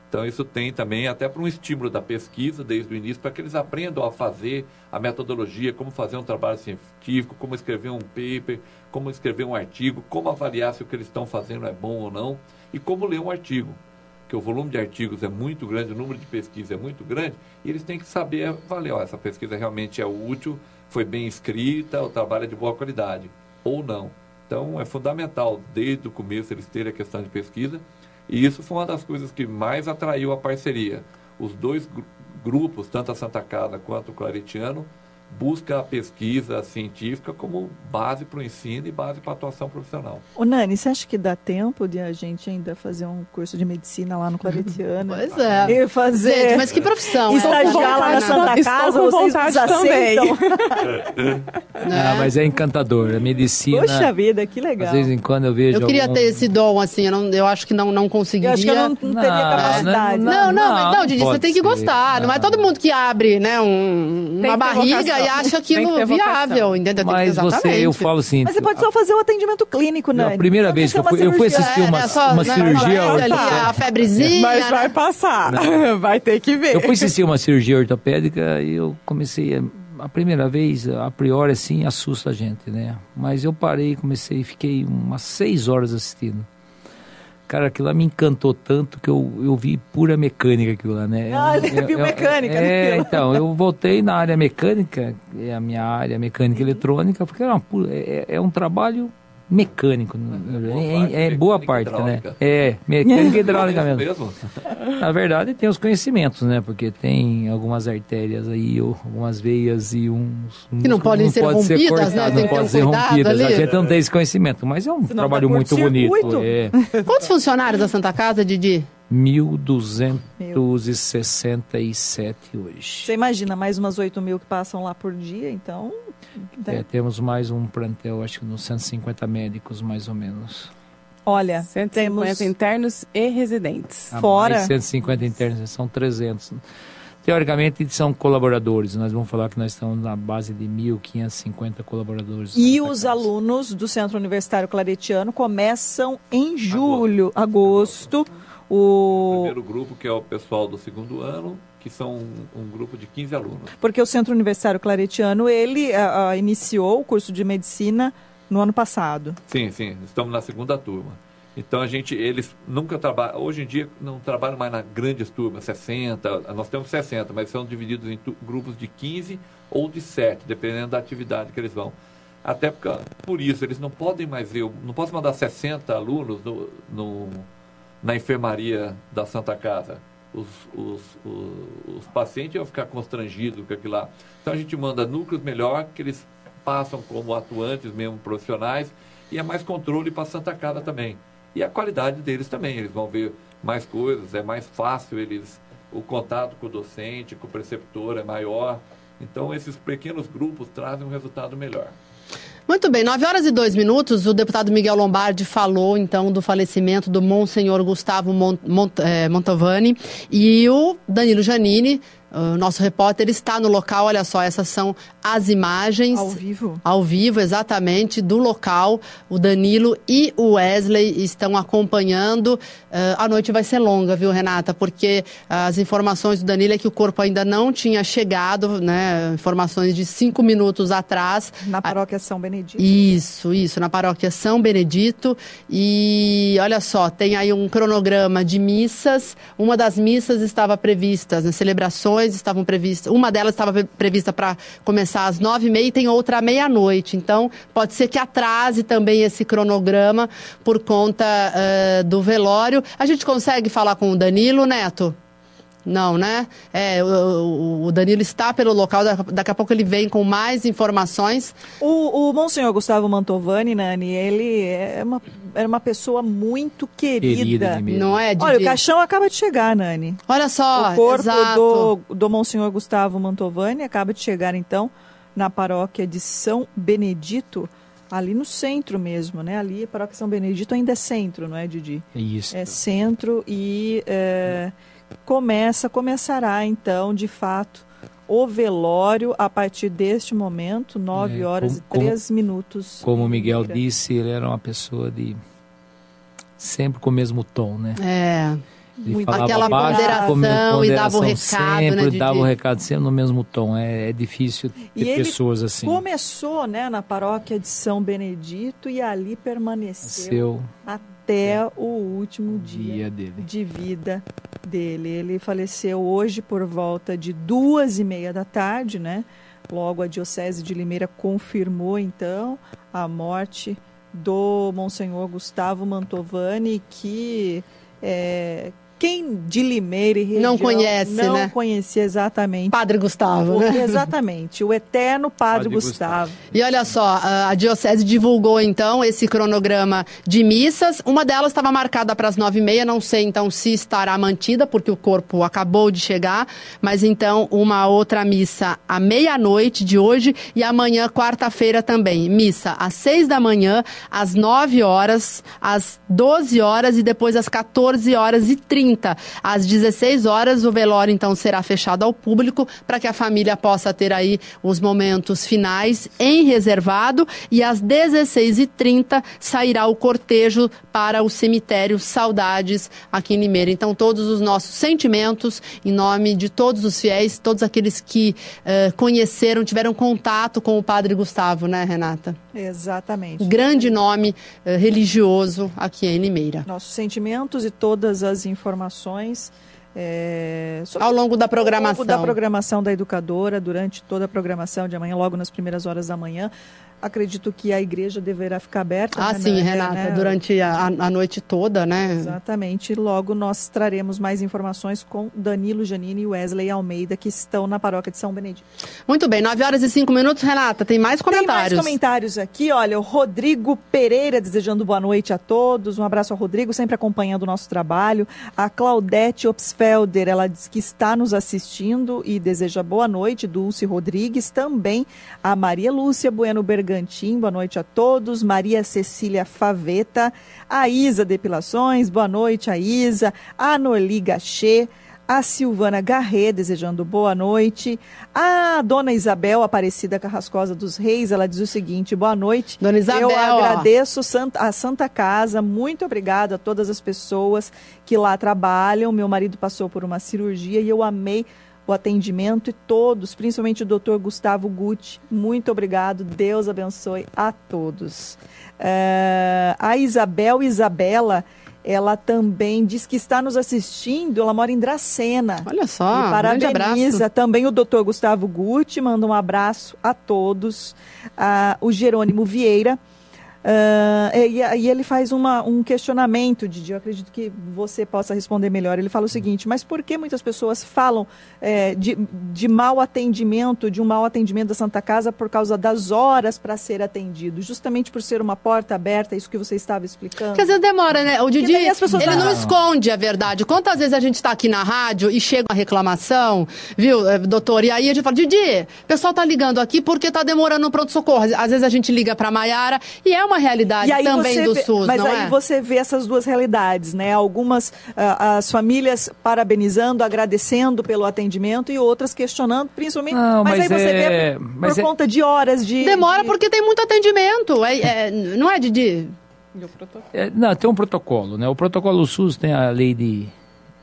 Então, isso tem também até para um estímulo da pesquisa desde o início, para que eles aprendam a fazer a metodologia, como fazer um trabalho científico, como escrever um paper, como escrever um artigo, como avaliar se o que eles estão fazendo é bom ou não, e como ler um artigo. Porque o volume de artigos é muito grande, o número de pesquisa é muito grande, e eles têm que saber avaliar, ó, essa pesquisa realmente é útil, foi bem escrita, o trabalho é de boa qualidade, ou não. Então, é fundamental, desde o começo, eles terem a questão de pesquisa, e isso foi uma das coisas que mais atraiu a parceria. Os dois grupos, tanto a Santa Casa quanto o Claretiano, busca a pesquisa científica como base para o ensino e base para a atuação profissional. O Nani, você acha que dá tempo de a gente ainda fazer um curso de medicina lá no Claretiano? Pois é. E fazer... Gente, mas que profissão. Estagiar lá na Santa Casa, vocês nos aceitam? Ah, mas é encantador. A medicina... Poxa vida, que legal. Às vezes em quando eu vejo Eu queria algum... ter esse dom, assim, eu, não, eu acho que não, não conseguiria. Eu acho que eu não, não teria Não, capacidade. Não, não, não, não, Didi, você tem que gostar. Não. é todo mundo que abre, né, um- uma barriga e acha Tem que aquilo ter vocação. viável, entendeu? Que- Mas você, eu falo assim... Mas você pode só fazer o atendimento clínico, Nani. A primeira Não vez que eu fui, eu fui uma assistir É, uma, né, só, uma né, cirurgia ali, ortopédica. a febrezinha. Mas né? vai passar. Vai ter que ver. Eu fui assistir uma cirurgia ortopédica e eu comecei a, a primeira vez, a priori assim, assusta a gente, né? Mas eu parei, comecei e fiquei umas seis horas assistindo. Cara, aquilo lá me encantou tanto que eu, eu vi pura mecânica aquilo lá, né? Ah, Eu- ele viu eu- mecânica É, naquilo. então, eu voltei na área mecânica, é a minha área mecânica eletrônica, porque era uma pu- é, é um trabalho mecânico. É, é- é boa parte, né? hidráulica. É, mecânica hidráulica mesmo. mesmo? Na verdade, tem os conhecimentos, né? Porque tem algumas artérias aí, ou algumas veias e uns. Que não podem ser pode rompidas, né? cortado, Tem Não ter pode um ser rompidas. ali. A gente não tem esse conhecimento, mas é um Senão trabalho muito bonito. É. Quantos funcionários da Santa Casa, Didi? 1.267 hoje. Você imagina, mais umas 8 mil que passam lá por dia, então... É, temos mais um plantel, acho que uns 150 médicos, mais ou menos. Olha, 150 temos... internos e residentes. A Fora- Mais 150 internos, são 300. Teoricamente são colaboradores, nós vamos falar que nós estamos na base de 1.550 colaboradores. E Santa os Casa. alunos do Centro Universitário Claretiano começam em julho, agosto. O... Primeiro grupo, que é o pessoal do segundo ano, que são um, um grupo de 15 alunos. Porque o Centro Universitário Claretiano, ele ah, ah, iniciou o curso de medicina no ano passado. Sim, sim, estamos na segunda turma. Então a gente, eles nunca trabalham, hoje em dia não trabalham mais nas grandes turmas, 60, nós temos 60, mas são divididos em tu- grupos de 15 ou de 7, dependendo da atividade que eles vão. Até porque, por isso, eles não podem mais, eu não posso mandar 60 alunos no, no- na enfermaria da Santa Casa. Os, os, os, os pacientes iam ficar constrangidos com aquilo lá. Então a gente manda núcleos melhor, que eles passam como atuantes mesmo profissionais, e é mais controle para a Santa Casa também. E a qualidade deles também, eles vão ver mais coisas, é mais fácil eles o contato com o docente, com o preceptor é maior. Então esses pequenos grupos trazem um resultado melhor. Muito bem, 9 horas e 2 minutos, o deputado Miguel Lombardi falou então do falecimento do Monsenhor Gustavo Mon- Mont- eh, Montovani e o Danilo Janini, o nosso repórter, está no local. Olha só, essas são as imagens. Ao vivo. Ao vivo, exatamente, do local. O Danilo e o Wesley estão acompanhando. Eh, a noite vai ser longa, viu, Renata? Porque as informações do Danilo é que o corpo ainda não tinha chegado, né? Informações de cinco minutos atrás. Na paróquia São Benedito. Isso, isso, na paróquia São Benedito. E olha só, tem aí um cronograma de missas. Uma das missas estava prevista, as celebrações estavam previstas. Uma delas estava pre- prevista para começar às nove e meia e tem outra à meia-noite. Então, pode ser que atrase também esse cronograma por conta eh, do velório. A gente consegue falar com o Danilo, Neto? Não, né? É, o, o- Danilo está pelo local, da- daqui a pouco ele vem com mais informações. O, o Monsenhor Gustavo Mantovani, Nani, ele é uma, era uma pessoa muito querida. Querida. Não é, Didi? Olha, o caixão acaba de chegar, Nani. Olha só, o corpo exato. do, do Monsenhor Gustavo Mantovani acaba de chegar, então, na paróquia de São Benedito, ali no centro mesmo, né? Ali a paróquia São Benedito ainda é centro, não é, Didi? É isso. É centro e é, começa, começará, então, de fato, o velório a partir deste momento, 9 É, horas como- e 3 minutos. Como o Miguel disse, ele era uma pessoa de sempre com o mesmo tom, né? É. Ele falava Aquela baixo, ponderação, ponderação, e dava o recado, sempre né, dava o recado sempre no mesmo tom. É, é difícil ter e pessoas assim. começou, né, na paróquia de São Benedito e ali permaneceu Seu, até é, o último dia, dia de vida dele. Ele faleceu hoje por volta de duas e meia da tarde, né? Logo a diocese de Limeira confirmou então a morte do Monsenhor Gustavo Mantovani, que é, quem de Limeira e região não conhece, não né? conhecia exatamente. Padre Gustavo, o, né? Exatamente, o eterno Padre, Padre Gustavo. Gustavo. E olha só, a diocese divulgou então esse cronograma de missas. Uma delas estava marcada para as nove e meia. Não sei então se estará mantida porque o corpo acabou de chegar. Mas então uma outra missa à meia noite de hoje e amanhã quarta-feira também missa às seis da manhã, às nove horas, às doze horas e depois às 14 horas e 30 30 às 16 horas. O velório, então, será fechado ao público para que a família possa ter aí os momentos finais em reservado. E às 16h30 sairá o cortejo para o cemitério Saudades aqui em Limeira. Então, todos os nossos sentimentos em nome de todos os fiéis, todos aqueles que uh, conheceram, tiveram contato com o Padre Gustavo, né, Renata? Exatamente. Grande nome uh, religioso aqui em Limeira. Nossos sentimentos e todas as informações. É, ao longo da programação. Ao longo da programação da educadora, durante toda a programação de amanhã, logo nas primeiras horas da manhã acredito que a igreja deverá ficar aberta. Ah, né, sim, né, Renata, né? durante a, a, noite toda, né? Exatamente. Logo nós traremos mais informações com Danilo Janine e Wesley Almeida, que estão na paróquia de São Benedito. Muito bem, 9 horas e 5 minutos, Renata, tem mais comentários. Tem mais comentários aqui, olha, o Rodrigo Pereira desejando boa noite a todos, um abraço ao Rodrigo, sempre acompanhando o nosso trabalho. A Claudete Opsfelder, ela diz que está nos assistindo e deseja boa noite, Dulce Rodrigues, também a Maria Lúcia Bueno Bergamo Bergantim, boa noite a todos. Maria Cecília Faveta, a Isa Depilações, boa noite a Isa. A Norli Gachê, a Silvana Garré, desejando boa noite. A dona Isabel Aparecida Carrascosa dos Reis, ela diz o seguinte: boa noite. Dona Isabel. Eu agradeço a Santa Casa, muito obrigada a todas as pessoas que lá trabalham. Meu marido passou por uma cirurgia e eu amei o atendimento e todos, principalmente o doutor Gustavo Gucci, muito obrigado. Deus abençoe a todos. Uh, a Isabel Isabela, ela também diz que está nos assistindo, ela mora em Dracena. Olha só, e parabeniza também o doutor Gustavo Gucci, manda um abraço a todos. Uh, o Jerônimo Vieira, Uh, e, e, ele faz uma, um questionamento, Didi, eu acredito que você possa responder melhor. Ele fala o seguinte, mas por que muitas pessoas falam é, de, de mau atendimento, de um mau atendimento da Santa Casa por causa das horas para ser atendido? Justamente por ser uma porta aberta, isso que você estava explicando? Porque às vezes demora, né? O Didi, ele não, não esconde a verdade. Quantas vezes a gente está aqui na rádio e chega uma reclamação, viu, eh, doutor? E aí a gente fala, Didi, o pessoal está ligando aqui porque está demorando no pronto-socorro. Às vezes a gente liga para a Maiara e é uma realidade também do vê, SUS, mas aí é? você vê essas duas realidades, né? Algumas uh, as famílias parabenizando, agradecendo pelo atendimento e outras questionando, principalmente. Não, mas, mas, aí você é... vê por é... conta de horas de demora de... porque tem muito atendimento, é, é não é Didi? É, não, tem um protocolo, né? O protocolo SUS tem a lei de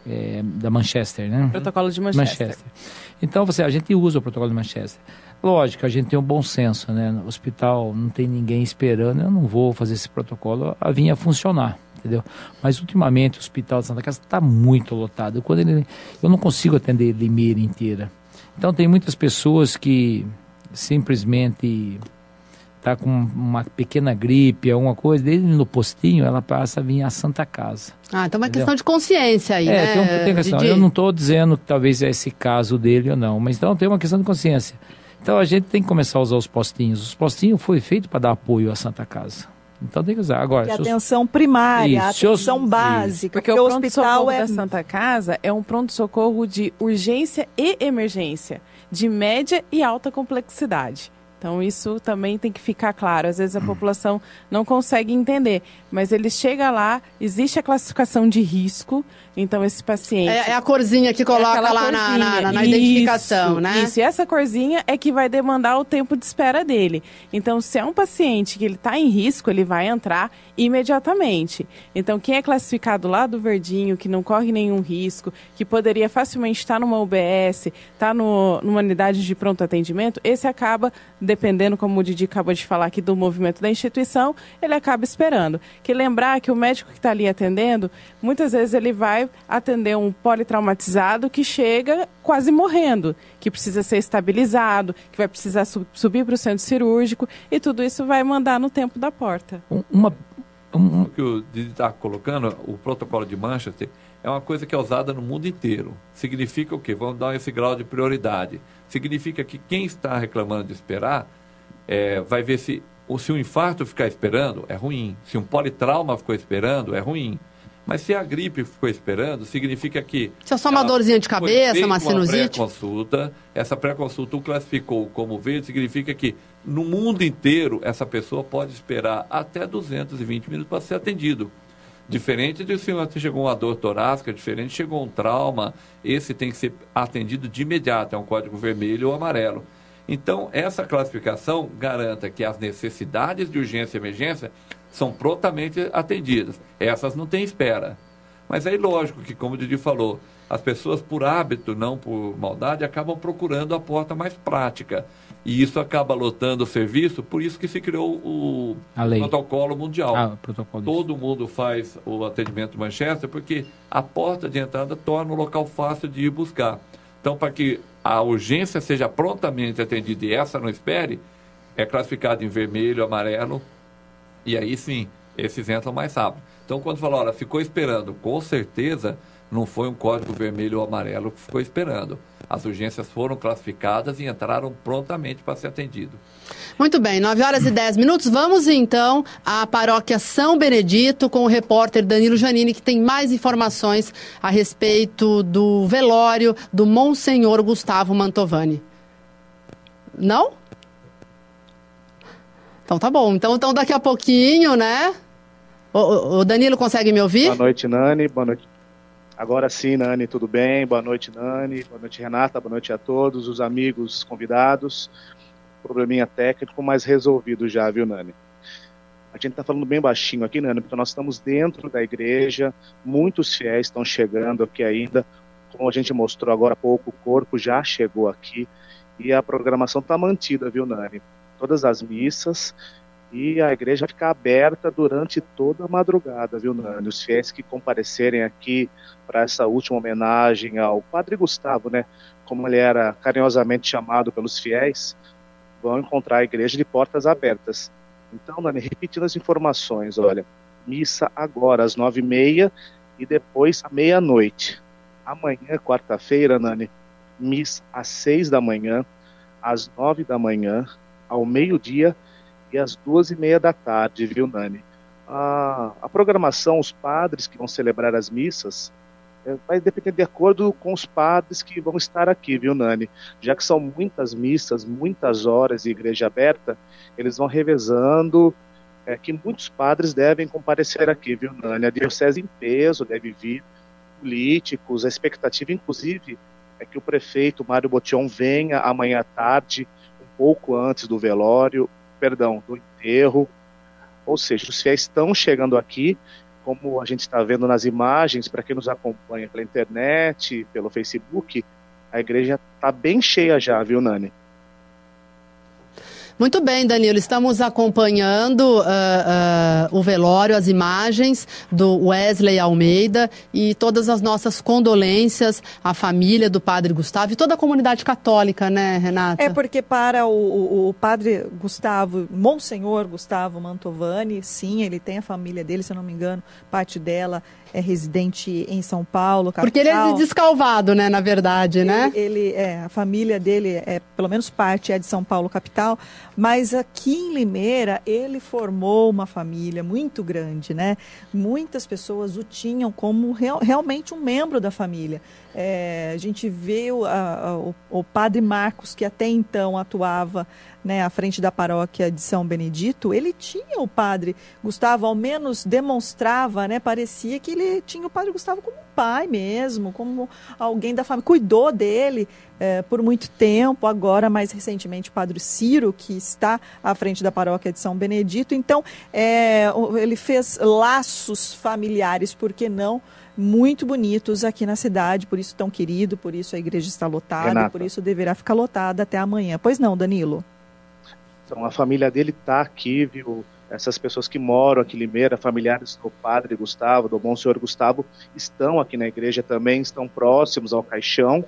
é, da Manchester, né? Protocolo de Manchester. Manchester. Então, você, a gente usa o protocolo de Manchester. Lógico, a gente tem um bom senso, né? No hospital não tem ninguém esperando, eu não vou fazer esse protocolo a vinha funcionar, entendeu? Mas ultimamente o Hospital de Santa Casa está muito lotado. Quando ele, eu não consigo atender Limeira inteira. Então tem muitas pessoas que simplesmente tá com uma pequena gripe, alguma coisa, desde no postinho ela passa a vir à Santa Casa. Ah, então é uma questão de consciência aí, é, né? Tem, uma, tem questão. Eu não estou dizendo que talvez é esse caso dele ou não, mas então tem uma questão de consciência. Então a gente tem que começar a usar os postinhos. Os postinhos foi feito para dar apoio à Santa Casa. Então tem que usar. Agora, que atenção primária, Isso, atenção básica. Porque, porque o, hospital é... da Santa Casa é um pronto-socorro de urgência e emergência, de média e alta complexidade. Então, isso também tem que ficar claro. Às vezes a população não consegue entender, mas ele chega lá, existe a classificação de risco, então esse paciente... É, é a corzinha que coloca é lá na, na, na, identificação, isso, né? Isso, e essa corzinha é que vai demandar o tempo de espera dele. Então, se é um paciente que ele está em risco, ele vai entrar imediatamente. Então, quem é classificado lá do verdinho, que não corre nenhum risco, que poderia facilmente estar numa UBS, estar tá numa unidade de pronto atendimento, esse acaba dependendo, como o Didi acabou de falar aqui, do movimento da instituição, ele acaba esperando. Que lembrar que o médico que está ali atendendo, muitas vezes ele vai atender um politraumatizado que chega quase morrendo, que precisa ser estabilizado, que vai precisar subir para o centro cirúrgico, e tudo isso vai mandar no tempo da porta. Uma, O que o Didi está colocando, o protocolo de Manchester, é uma coisa que é usada no mundo inteiro. Significa o quê? Vamos dar esse grau de prioridade significa que quem está reclamando de esperar é, vai ver se, se um infarto ficar esperando, é ruim. Se um politrauma ficou esperando, é ruim. Mas se a gripe ficou esperando, significa que. Se é só uma dorzinha de cabeça, uma sinusite. Uma pré-consulta, essa pré-consulta o classificou como verde, significa que no mundo inteiro essa pessoa pode esperar até 220 minutos para ser atendido. Diferente de se chegou uma dor torácica, diferente chegou um trauma, esse tem que ser atendido de imediato, é um código vermelho ou amarelo. Então, essa classificação garanta que as necessidades de urgência e emergência são prontamente atendidas. Essas não têm espera. Mas aí, lógico que, como o Didi falou, as pessoas, por hábito, não por maldade, acabam procurando a porta mais prática. E isso acaba lotando o serviço, por isso que se criou o protocolo mundial. Ah, protocolo Todo mundo faz o atendimento Manchester, porque a porta de entrada torna o local fácil de ir buscar. Então, para que a urgência seja prontamente atendida e essa não espere, é classificado em vermelho, amarelo, e aí sim, esses entram mais rápido. Então, quando fala, olha, ficou esperando, com certeza não foi um código vermelho ou amarelo que ficou esperando. As urgências foram classificadas e entraram prontamente para ser atendido. Muito bem, 9 horas e 10 minutos. Vamos então à paróquia São Benedito com o repórter Danilo Janini, que tem mais informações a respeito do velório do Monsenhor Gustavo Mantovani. Não? Então tá bom. Então, então daqui a pouquinho, né? O, o Danilo consegue me ouvir? Boa noite, Nani. Boa noite. Agora sim, Nani, tudo bem? Boa noite, Nani. Boa noite, Renata. Boa noite a todos os amigos convidados. Probleminha técnico, mas resolvido já, viu, Nani? A gente está falando bem baixinho aqui, Nani, porque nós estamos dentro da igreja, muitos fiéis estão chegando aqui ainda. Como a gente mostrou agora há pouco, o corpo já chegou aqui e a programação está mantida, viu, Nani? Todas as missas e a igreja fica aberta durante toda a madrugada, viu, Nani? Os fiéis que comparecerem aqui para essa última homenagem ao Padre Gustavo, né? Como ele era carinhosamente chamado pelos fiéis, vão encontrar a igreja de portas abertas. Então, Nani, repetindo as informações, olha, missa agora às nove e meia e depois à meia-noite. Amanhã, quarta-feira, Nani, missa às seis da manhã, às nove da manhã, ao meio-dia e às duas e meia da tarde, viu, Nani? A, a programação, os padres que vão celebrar as missas, é, vai depender de acordo com os padres que vão estar aqui, viu, Nani? Já que são muitas missas, muitas horas de igreja aberta, eles vão revezando é, que muitos padres devem comparecer aqui, viu, Nani? A diocese em peso deve vir, políticos, a expectativa, inclusive, é que o prefeito Mário Botion venha amanhã à tarde, pouco antes do velório, perdão, do enterro. Ou seja, os fiéis estão chegando aqui, como a gente está vendo nas imagens, para quem nos acompanha pela internet, pelo Facebook, a igreja está bem cheia já, viu, Nani? Muito bem, Danilo, estamos acompanhando uh, uh, o velório, as imagens do Wesley Almeida e todas as nossas condolências à família do padre Gustavo e toda a comunidade católica, né, Renata? É porque para o, o, o padre Gustavo, Monsenhor Gustavo Mantovani, sim, ele tem a família dele, se eu não me engano, parte dela é residente em São Paulo, capital. Porque ele é descalvado, né, na verdade, né? Ele, ele, é, a família dele é, pelo menos parte é de São Paulo, capital, mas aqui em Limeira ele formou uma família muito grande, né? Muitas pessoas o tinham como real, realmente um membro da família. É, a gente vê o, a, o, o, padre Marcos, que até então atuava né, à frente da paróquia de São Benedito, ele tinha o padre Gustavo, ao menos demonstrava, né, parecia que ele tinha o padre Gustavo como pai mesmo, como alguém da família, cuidou dele é, por muito tempo, agora mais recentemente o padre Ciro, que está à frente da paróquia de São Benedito, então é, ele fez laços familiares, por que não? Muito bonitos aqui na cidade, por isso tão querido, por isso a igreja está lotada, Renata. por isso deverá ficar lotada até amanhã. Pois não, Danilo? Então, a família dele está aqui, viu? Essas pessoas que moram aqui em Limeira, familiares do padre Gustavo, do bom senhor Gustavo, estão aqui na igreja também, estão próximos ao caixão.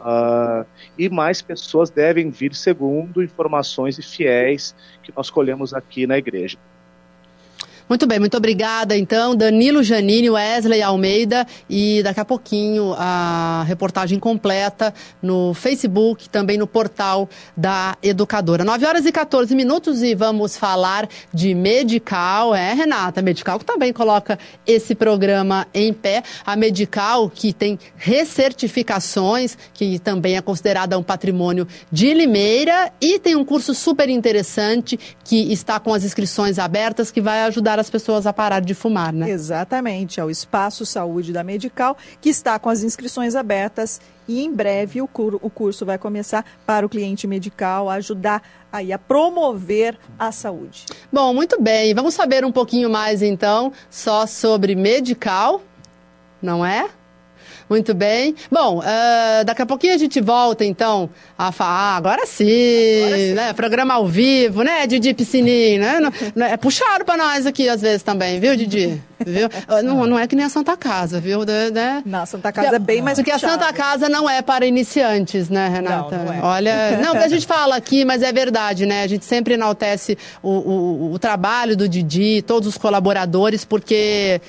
Uh, e mais pessoas devem vir, segundo informações e fiéis que nós colhemos aqui na igreja. Muito bem, muito obrigada. Então, Danilo Janine, Wesley Almeida e daqui a pouquinho a reportagem completa no Facebook, também no portal da Educadora. 9 horas e 14 minutos e vamos falar de Medical. É, Renata, Medical que também coloca esse programa em pé. A Medical que tem recertificações, que também é considerada um patrimônio de Limeira e tem um curso super interessante que está com as inscrições abertas que vai ajudar ajudar as pessoas a parar de fumar, né? Exatamente, é o Espaço Saúde da Medical, que está com as inscrições abertas e em breve o, cur o curso vai começar para o cliente medical ajudar aí a promover a saúde. Bom, muito bem. Vamos saber um pouquinho mais então só sobre medical, não é? Muito bem. Bom, uh, daqui a pouquinho a gente volta, então, a falar. Ah, agora sim, agora sim. né? Programa ao vivo, né, Didi Piscininho, né? É puxado para nós aqui às vezes também, viu, Didi? Viu? Não, não é que nem a Santa Casa, viu? Né? Não, a Santa Casa é bem mais Porque puxado. a Santa Casa não é para iniciantes, né, Renata? Não, não é. Olha, não, a gente fala aqui, mas é verdade, né? A gente sempre enaltece o, o, o trabalho do Didi, todos os colaboradores, porque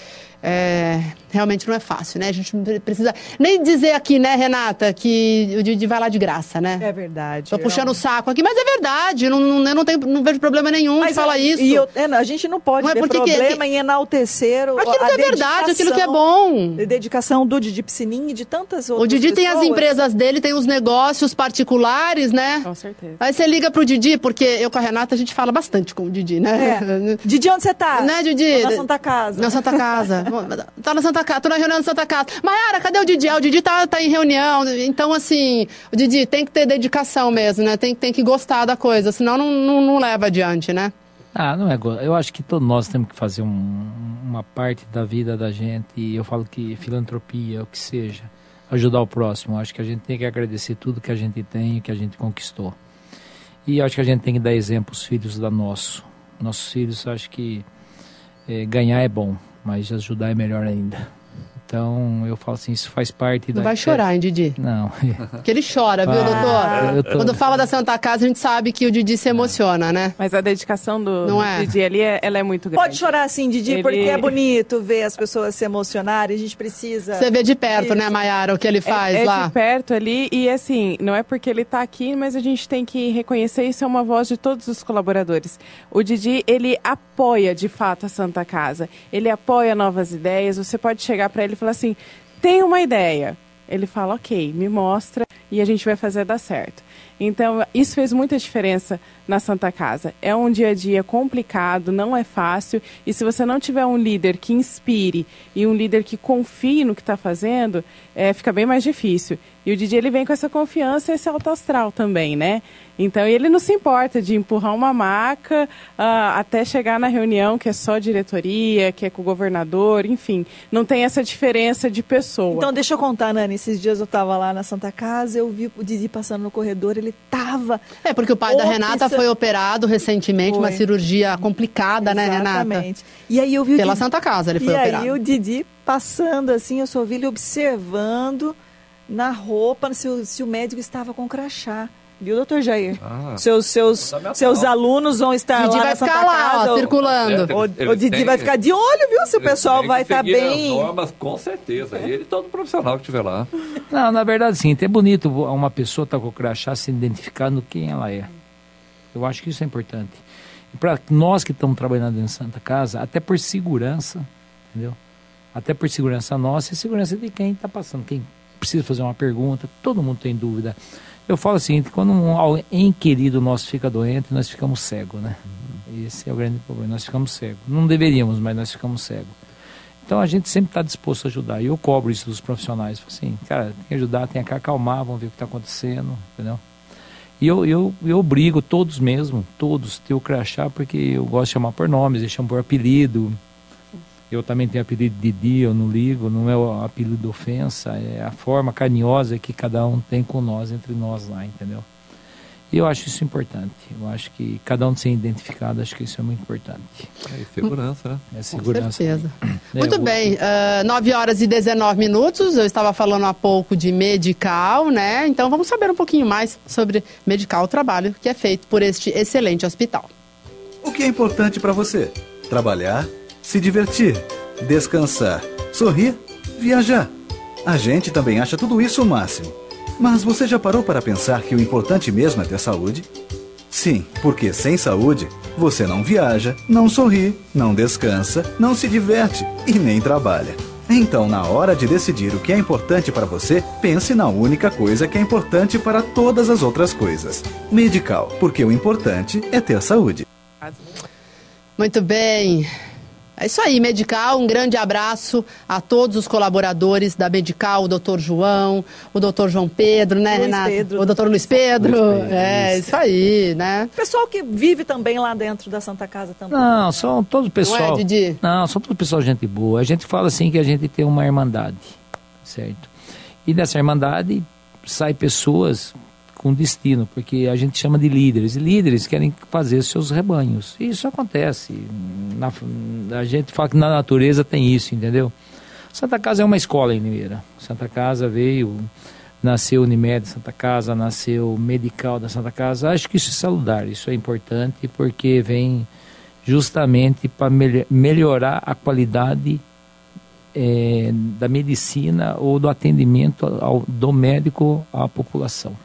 é, realmente não é fácil, né? A gente não precisa nem dizer aqui, né, Renata, que o Didi vai lá de graça, né? É verdade. Tô puxando o saco aqui, mas é verdade, não, não, eu não, tenho, não vejo problema nenhum mas de falar isso. E eu, é, a gente não pode não é problema que, em enaltecer o, aquilo que é verdade, aquilo que é bom. A dedicação do Didi Piscininha e de tantas outras O Didi pessoas. tem as empresas dele, tem os negócios particulares, né? Com certeza. Aí você liga pro Didi, porque eu com a Renata a gente fala bastante com o Didi, né? É. Didi, onde você tá? Né, Didi? Na Santa Casa. Na Santa Casa. tá na Santa Casa, tô na reunião da Santa Casa. Maiara, cadê o Didi? Ah, o Didi tá, tá em reunião. Então, assim, o Didi tem que ter dedicação mesmo, né? Tem, tem que gostar da coisa, senão não, não, não leva adiante, né? Ah, não é. Eu acho que todos nós temos que fazer um, uma parte da vida da gente, e eu falo que filantropia, o que seja, ajudar o próximo. Eu acho que a gente tem que agradecer tudo que a gente tem que a gente conquistou. E acho que a gente tem que dar exemplo aos filhos da nosso. Nossos filhos, acho que é, ganhar é bom, mas ajudar é melhor ainda. Então, eu falo assim, isso faz parte Não da... vai chorar, hein, Didi? Não. Porque ele chora, viu, ah, doutor? Tô... Quando fala da Santa Casa, a gente sabe que o Didi se emociona, né? Mas a dedicação do, Não é? Didi ali, é, ela é muito grande. Pode chorar sim, Didi, ele... porque é bonito ver as pessoas se emocionarem, a gente precisa... Você vê de perto, isso. né, Maiara, o que ele faz é, lá? É de perto ali, e assim, não é porque ele está aqui, mas a gente tem que reconhecer, isso é uma voz de todos os colaboradores. O Didi, ele apoia, de fato, a Santa Casa. Ele apoia novas ideias, você pode chegar para ele e falar assim tem uma ideia. Ele fala, ok, me mostra e a gente vai fazer dar certo. Então, isso fez muita diferença na Santa Casa. É um dia a dia complicado, não é fácil, e se você não tiver um líder que inspire e um líder que confie no que está fazendo, é, fica bem mais difícil. E o Didi ele vem com essa confiança e esse alto astral também, né? Então ele não se importa de empurrar uma maca uh, até chegar na reunião que é só diretoria, que é com o governador, enfim. Não tem essa diferença de pessoa. Então deixa eu contar, Nani. Esses dias eu estava lá na Santa Casa, eu vi o Didi passando no corredor, ele tava. É, porque o pai da Renata foi operado recentemente, foi. uma cirurgia complicada, Exatamente. né, Renata? Exatamente. E aí eu vi Pela Didi... Santa Casa ele foi e operado. E aí o Didi passando assim, eu só vi ele observando na roupa se o, se o médico estava com crachá. Viu, doutor Jair? Ah, seus seus, seus alunos vão estar Didi lá vai na Santa ficar lá, ó, circulando. É, o, o Didi vai ficar de olho, viu? Se o pessoal vai estar bem. As normas, com certeza. Ele e todo profissional que estiver lá. Não, na verdade, sim. É bonito uma pessoa estar tá com o crachá se identificando quem ela é. Eu acho que isso é importante. E para nós que estamos trabalhando em Santa Casa, até por segurança, entendeu? Até por segurança nossa e segurança de quem está passando, quem precisa fazer uma pergunta, todo mundo tem dúvida. Eu falo assim, quando um alguém querido nosso fica doente, nós ficamos cegos, né? Esse é o grande problema, nós ficamos cegos. Não deveríamos, mas nós ficamos cegos. Então a gente sempre está disposto a ajudar. E eu cobro isso dos profissionais. Assim, cara, tem que ajudar, tem que acalmar, vamos ver o que está acontecendo, entendeu? E eu, eu, eu obrigo todos mesmo, todos, ter o crachá, porque eu gosto de chamar por nomes, eu chamo por apelido. Eu também tenho apelido de dia, eu não ligo, não é o apelido de ofensa, é a forma carinhosa que cada um tem com nós, entre nós lá, entendeu? E eu acho isso importante. Eu acho que cada um ser identificado, acho que isso é muito importante. É segurança, né? É segurança. Com certeza. É, muito bem, uh, ah, 9 horas e 19 minutos. Eu estava falando há pouco de medical, né? Então vamos saber um pouquinho mais sobre medical, o trabalho que é feito por este excelente hospital. O que é importante para você? Trabalhar, se divertir, descansar, sorrir, viajar. A gente também acha tudo isso o máximo. Mas você já parou para pensar que o importante mesmo é ter saúde? Sim, porque sem saúde, você não viaja, não sorri, não descansa, não se diverte e nem trabalha. Então, na hora de decidir o que é importante para você, pense na única coisa que é importante para todas as outras coisas. Medical, porque o importante é ter saúde. Muito bem. É isso aí, Medical. Um grande abraço a todos os colaboradores da Medical, o doutor João, o doutor João Pedro, né, Luiz Renato? Pedro. O doutor Luiz Pedro. Luiz Pedro. É, isso aí, né? Pessoal que vive também lá dentro da Santa Casa também. Não, são todo pessoal. Não, é, Didi? Não, são todo pessoal gente boa. A gente fala assim que a gente tem uma irmandade, certo? E dessa irmandade sai pessoas com destino, porque a gente chama de líderes. E líderes querem fazer seus rebanhos. E isso acontece. Na, a gente fala que na natureza tem isso, entendeu? Santa Casa é uma escola em Limeira. Santa Casa veio, nasceu Unimed Santa Casa, nasceu Medical da Santa Casa. Acho que isso é salutar, isso é importante porque vem justamente para melhorar a qualidade é, da medicina ou do atendimento ao, do médico à população.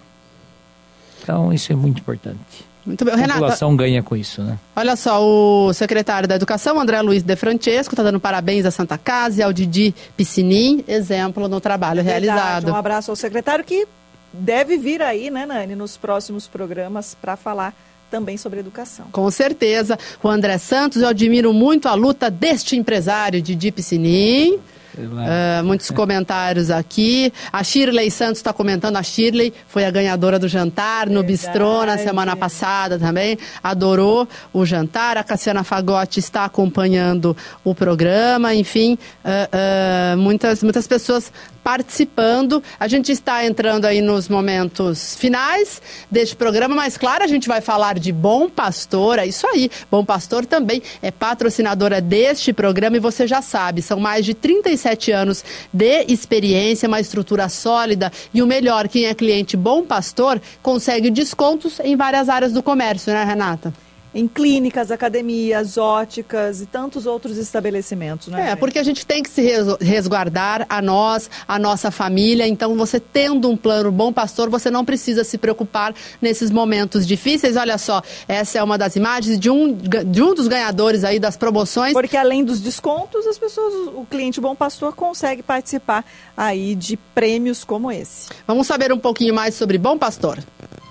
Então, isso é muito importante. Muito bem. A população ganha com isso, né? Olha só, o secretário da Educação, André Luiz de Francesco, está dando parabéns à Santa Casa e ao Didi Piscinin, exemplo no trabalho Verdade, realizado. Um abraço ao secretário que deve vir aí, né, Nani, nos próximos programas para falar também sobre educação. Com certeza. O André Santos, eu admiro muito a luta deste empresário, Didi Piscinin. Uh, muitos comentários aqui. A Shirley Santos está comentando. A Shirley foi a ganhadora do jantar no Verdade. Bistrô na semana passada também. Adorou o jantar. A Cassiana Fagotti está acompanhando o programa. Enfim, uh, uh, muitas, muitas pessoas participando. A gente está entrando aí nos momentos finais deste programa, mas claro, a gente vai falar de Bom Pastor, é isso aí. Bom Pastor também é patrocinadora deste programa e você já sabe, são mais de 37 anos de experiência, uma estrutura sólida e o melhor, quem é cliente Bom Pastor consegue descontos em várias áreas do comércio, né, Renata? Em clínicas, academias, óticas e tantos outros estabelecimentos, né? É, porque a gente tem que se resguardar a nós, a nossa família. Então, você tendo um plano bom pastor, você não precisa se preocupar nesses momentos difíceis. Olha só, essa é uma das imagens de um, de um dos ganhadores aí das promoções. Porque além dos descontos, as pessoas, o cliente bom pastor consegue participar aí de prêmios como esse. Vamos saber um pouquinho mais sobre Bom Pastor.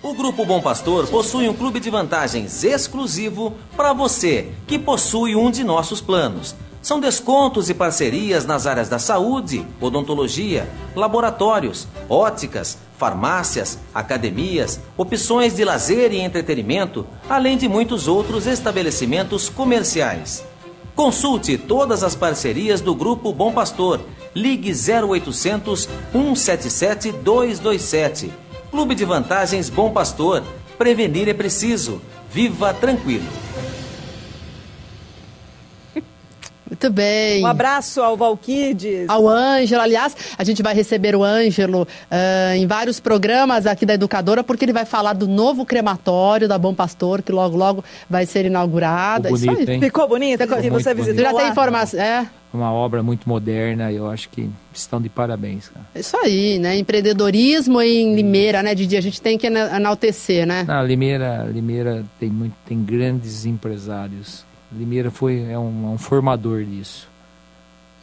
O Grupo Bom Pastor possui um clube de vantagens exclusivo para você que possui um de nossos planos. São descontos e parcerias nas áreas da saúde, odontologia, laboratórios, óticas, farmácias, academias, opções de lazer e entretenimento, além de muitos outros estabelecimentos comerciais. Consulte todas as parcerias do Grupo Bom Pastor. Ligue 0800 177 227 Clube de Vantagens Bom Pastor. Prevenir é preciso. Viva tranquilo. Muito bem. Um abraço ao Valquides. Ao Ângelo. Aliás, a gente vai receber o Ângelo uh, em vários programas aqui da Educadora, porque ele vai falar do novo crematório da Bom Pastor, que logo, logo vai ser inaugurado. Ficou bonito, hein? Ficou bonito? Ficou, você visitou Já lá? tem informação, é? uma obra muito moderna, eu acho que estão de parabéns. Cara. Isso aí, né? Empreendedorismo em Limeira, né, Didi? A gente tem que enaltecer, né? Não, Limeira, Limeira tem, muito, tem grandes empresários. Limeira foi, é um, é um formador disso.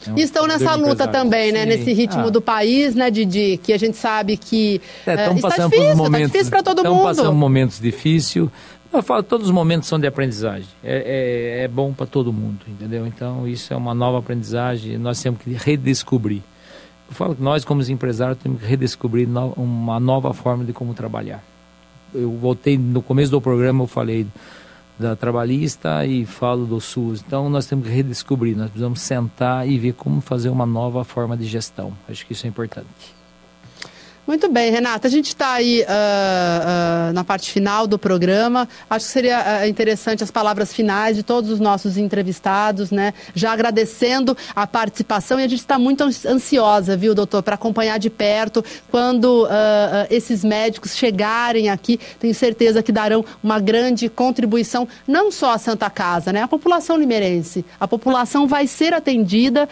É um estão nessa luta também, né? Sim. Nesse ritmo ah. do país, né, Didi? Que a gente sabe que é, é, está difícil, momentos, tá difícil para todo mundo. Estão passando momentos difíceis. Eu falo, todos os momentos são de aprendizagem. É, é, é bom para todo mundo, entendeu? Então, isso é uma nova aprendizagem. Nós temos que redescobrir. Eu falo que nós, como empresários, temos que redescobrir no, uma nova forma de como trabalhar. Eu voltei no começo do programa, eu falei da trabalhista e falo do SUS. Então nós temos que redescobrir, nós precisamos sentar e ver como fazer uma nova forma de gestão. Acho que isso é importante. Muito bem, Renata. A gente está aí uh, uh, na parte final do programa. Acho que seria uh, interessante as palavras finais de todos os nossos entrevistados, né? Já agradecendo a participação e a gente está muito ansiosa, viu, doutor, para acompanhar de perto quando esses médicos chegarem aqui. Tenho certeza que darão uma grande contribuição, não só à Santa Casa, né? A população limeirense. A população vai ser atendida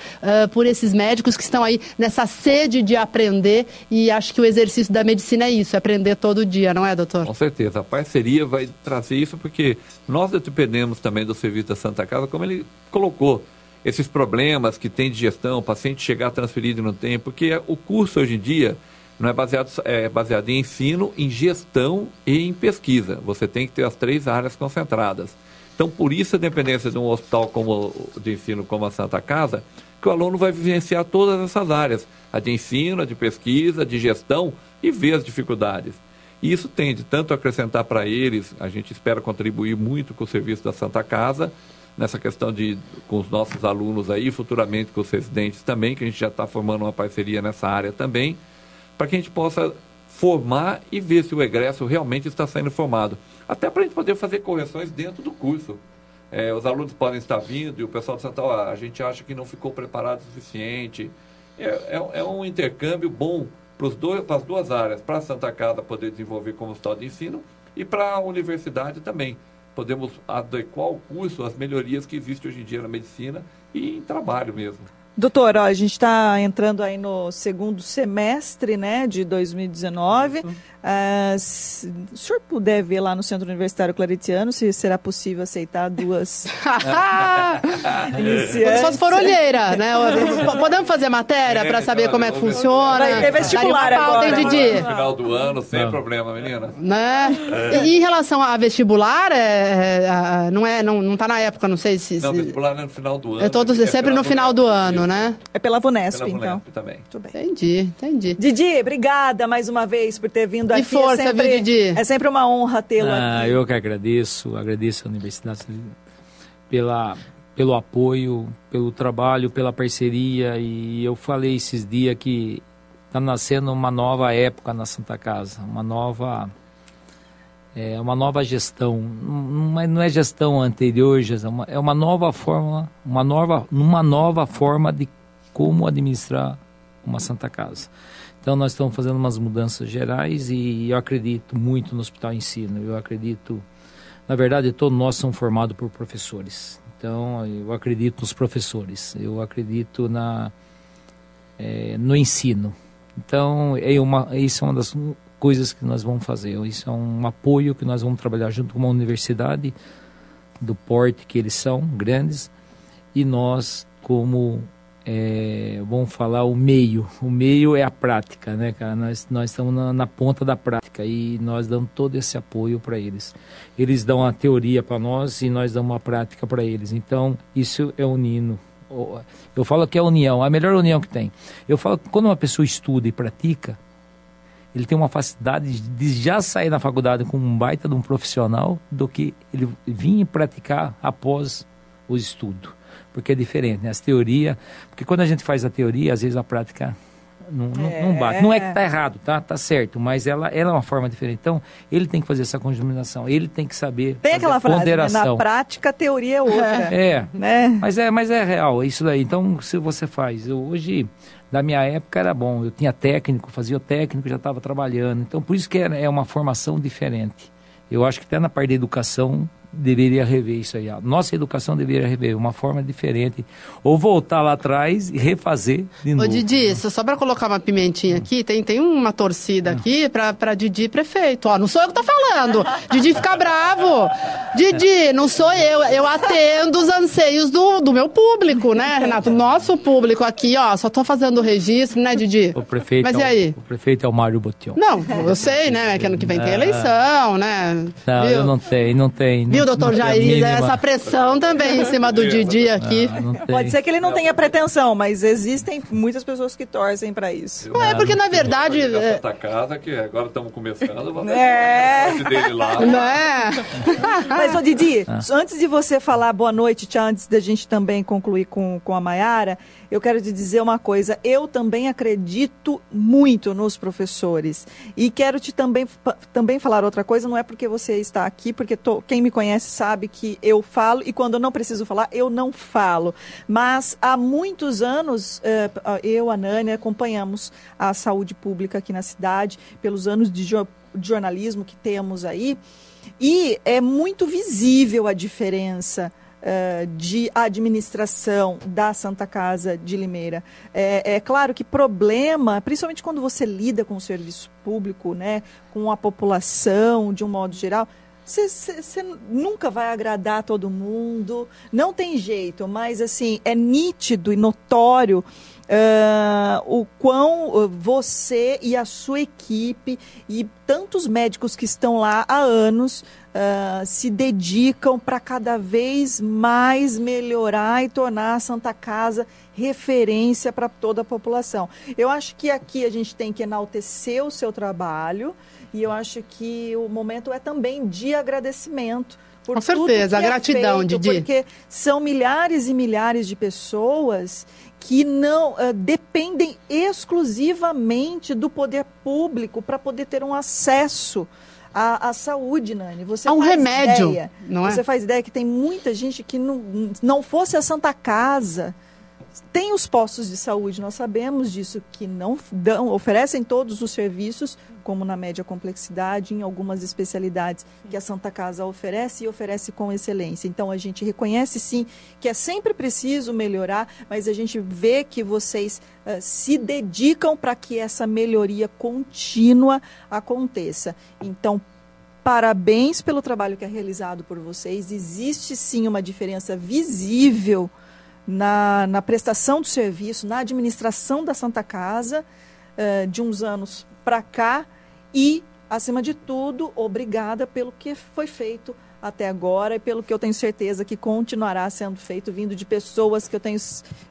por esses médicos que estão aí nessa sede de aprender e acho que o exercício da medicina é isso, é aprender todo dia, não é, doutor? Com certeza. A parceria vai trazer isso porque nós dependemos também do serviço da Santa Casa, como ele colocou. Esses problemas que tem de gestão, o paciente chegar transferido no tempo, porque o curso hoje em dia não é baseado, é baseado em ensino, em gestão e em pesquisa. Você tem que ter as três áreas concentradas. Então, por isso a dependência de um hospital como, de ensino como a Santa Casa, que o aluno vai vivenciar todas essas áreas a de ensino, a de pesquisa, a de gestão e ver as dificuldades. E isso tende tanto a acrescentar para eles, a gente espera contribuir muito com o serviço da Santa Casa, nessa questão de, com os nossos alunos aí, futuramente com os residentes também, que a gente já está formando uma parceria nessa área também, para que a gente possa formar e ver se o egresso realmente está sendo formado. Até para a gente poder fazer correções dentro do curso. É, os alunos podem estar vindo e o pessoal de Santa a gente acha que não ficou preparado o suficiente, é, é, é um intercâmbio bom para as duas áreas, para a Santa Casa poder desenvolver como hospital de ensino e para a universidade também. Podemos adequar o curso às melhorias que existem hoje em dia na medicina e em trabalho mesmo. Doutor, a gente está entrando aí no segundo semestre né, de 2019. Uh, se o senhor puder ver lá no Centro Universitário Claretiano se será possível aceitar duas iniciantes. Só se for olheira, né? Podemos fazer matéria é, para saber como é que funciona? Vai ter vestibular agora. Tem, Didi? No final do ano, sem Não. problema, menina. Né? É. E em relação a vestibular, é, é, não é, não, não tá na época, não sei se... Não, vestibular é no final do ano. É, todo, é sempre no final do ano né? É pela Vunesp, pela então. também. Muito bem. Entendi, entendi. Didi, obrigada mais uma vez por ter vindo aqui. De força, é sempre, viu, Didi? É sempre uma honra tê-lo ah, aqui. Eu que agradeço, agradeço a Universidade pela, pelo apoio, pelo trabalho, pela parceria. E eu falei esses dias que está nascendo uma nova época na Santa Casa, uma nova é uma nova gestão, não, não é gestão anterior, gestão, é uma nova forma, uma nova, uma nova forma de como administrar uma Santa Casa. Então nós estamos fazendo umas mudanças gerais e eu acredito muito no Hospital Ensino. Eu acredito, na verdade, todos nós somos formados por professores. Então eu acredito nos professores. Eu acredito na é, no ensino. Então é uma, isso é uma das coisas que nós vamos fazer. Isso é um apoio que nós vamos trabalhar junto com uma universidade do porte que eles são, grandes, e nós como é, vamos falar o meio. O meio é a prática, né, cara? Nós, nós estamos na, na ponta da prática e nós damos todo esse apoio para eles. Eles dão a teoria para nós e nós damos a prática para eles. Então, isso é unindo. Eu falo que é a união, a melhor união que tem. Eu falo que quando uma pessoa estuda e pratica, ele tem uma facilidade de já sair da faculdade com um baita de um profissional do que ele vir praticar após o estudo. Porque é diferente, né? As teorias... Porque quando a gente faz a teoria, às vezes a prática não, é. não, bate. Não é que está errado, tá? Tá certo, mas ela, ela é uma forma diferente. Então, ele tem que fazer essa conjuminação, ele tem que saber Tem aquela frase, né? na prática a teoria é outra. É, né? mas é, mas é real, é isso daí. Então, se você faz, hoje da minha época era bom. Eu tinha técnico, fazia o técnico, já estava trabalhando. Então, por isso que é, é uma formação diferente. Eu acho que até na parte da educação deveria rever isso aí. A nossa educação deveria rever uma forma diferente. Ou voltar lá atrás e refazer de novo. Ô, Didi, só para colocar uma pimentinha aqui, tem, tem uma torcida aqui para Didi prefeito. Ó, não sou eu que tô falando. Didi fica bravo. Didi, não sou eu. Eu atendo os anseios do, do meu público, né, Renato? Nosso público aqui, ó. Só tô fazendo o registro, né, Didi? O prefeito, Mas é e aí? O, o prefeito é o Mário Botion. Não, eu sei, né? Que ano que vem tem eleição, né? Não, Viu? eu não tenho, não tenho. Viu, não, doutor não Jair? mínima- Essa pressão também em cima do Didi aqui. Não, não. Pode ser que ele não tenha pretensão, mas existem muitas pessoas que torcem para isso. Não, é porque, na verdade, Da é- Santa Casa, que agora estamos começando, É. dele lá. Né? Mas, ô Didi, Ah. antes de você falar boa noite, antes da gente também concluir com, com a Maiara, eu quero te dizer uma coisa. Eu também acredito muito nos professores. E quero te também, também falar outra coisa, não é porque você está aqui, porque tô- quem me conhece sabe que eu falo e quando eu não preciso falar, eu não falo. Mas há muitos anos, eh, eu, a Nani, acompanhamos a saúde pública aqui na cidade, pelos anos de jornalismo que temos aí. E é muito visível a diferença eh, de administração da Santa Casa de Limeira. É, é claro que problema, principalmente quando você lida com o serviço público, né, com a população de um modo geral, você nunca vai agradar todo mundo, não tem jeito, mas assim, é nítido e notório ah, o quão ah, você e a sua equipe e tantos médicos que estão lá há anos ah, se dedicam para cada vez mais melhorar e tornar a Santa Casa referência para toda a população. Eu acho que aqui a gente tem que enaltecer o seu trabalho e eu acho que o momento é também de agradecimento. Por Com tudo certeza, que é gratidão, feito, Didi. Porque são milhares e milhares de pessoas que não eh, dependem exclusivamente do poder público para poder ter um acesso à, à saúde, Nani. Você A um faz remédio, ideia, não é? Você faz ideia que tem muita gente que não, não fosse a Santa Casa. Tem os postos de saúde, nós sabemos disso, que não dão, oferecem todos os serviços, como na média complexidade, em algumas especialidades que a Santa Casa oferece e oferece com excelência. Então a gente reconhece sim que é sempre preciso melhorar, mas a gente vê que vocês eh, se dedicam para que essa melhoria contínua aconteça. Então, parabéns pelo trabalho que é realizado por vocês. Existe sim uma diferença visível na, na prestação do serviço, na administração da Santa Casa, eh, de uns anos para cá, e, acima de tudo, obrigada pelo que foi feito até agora e pelo que eu tenho certeza que continuará sendo feito, vindo de pessoas que eu tenho,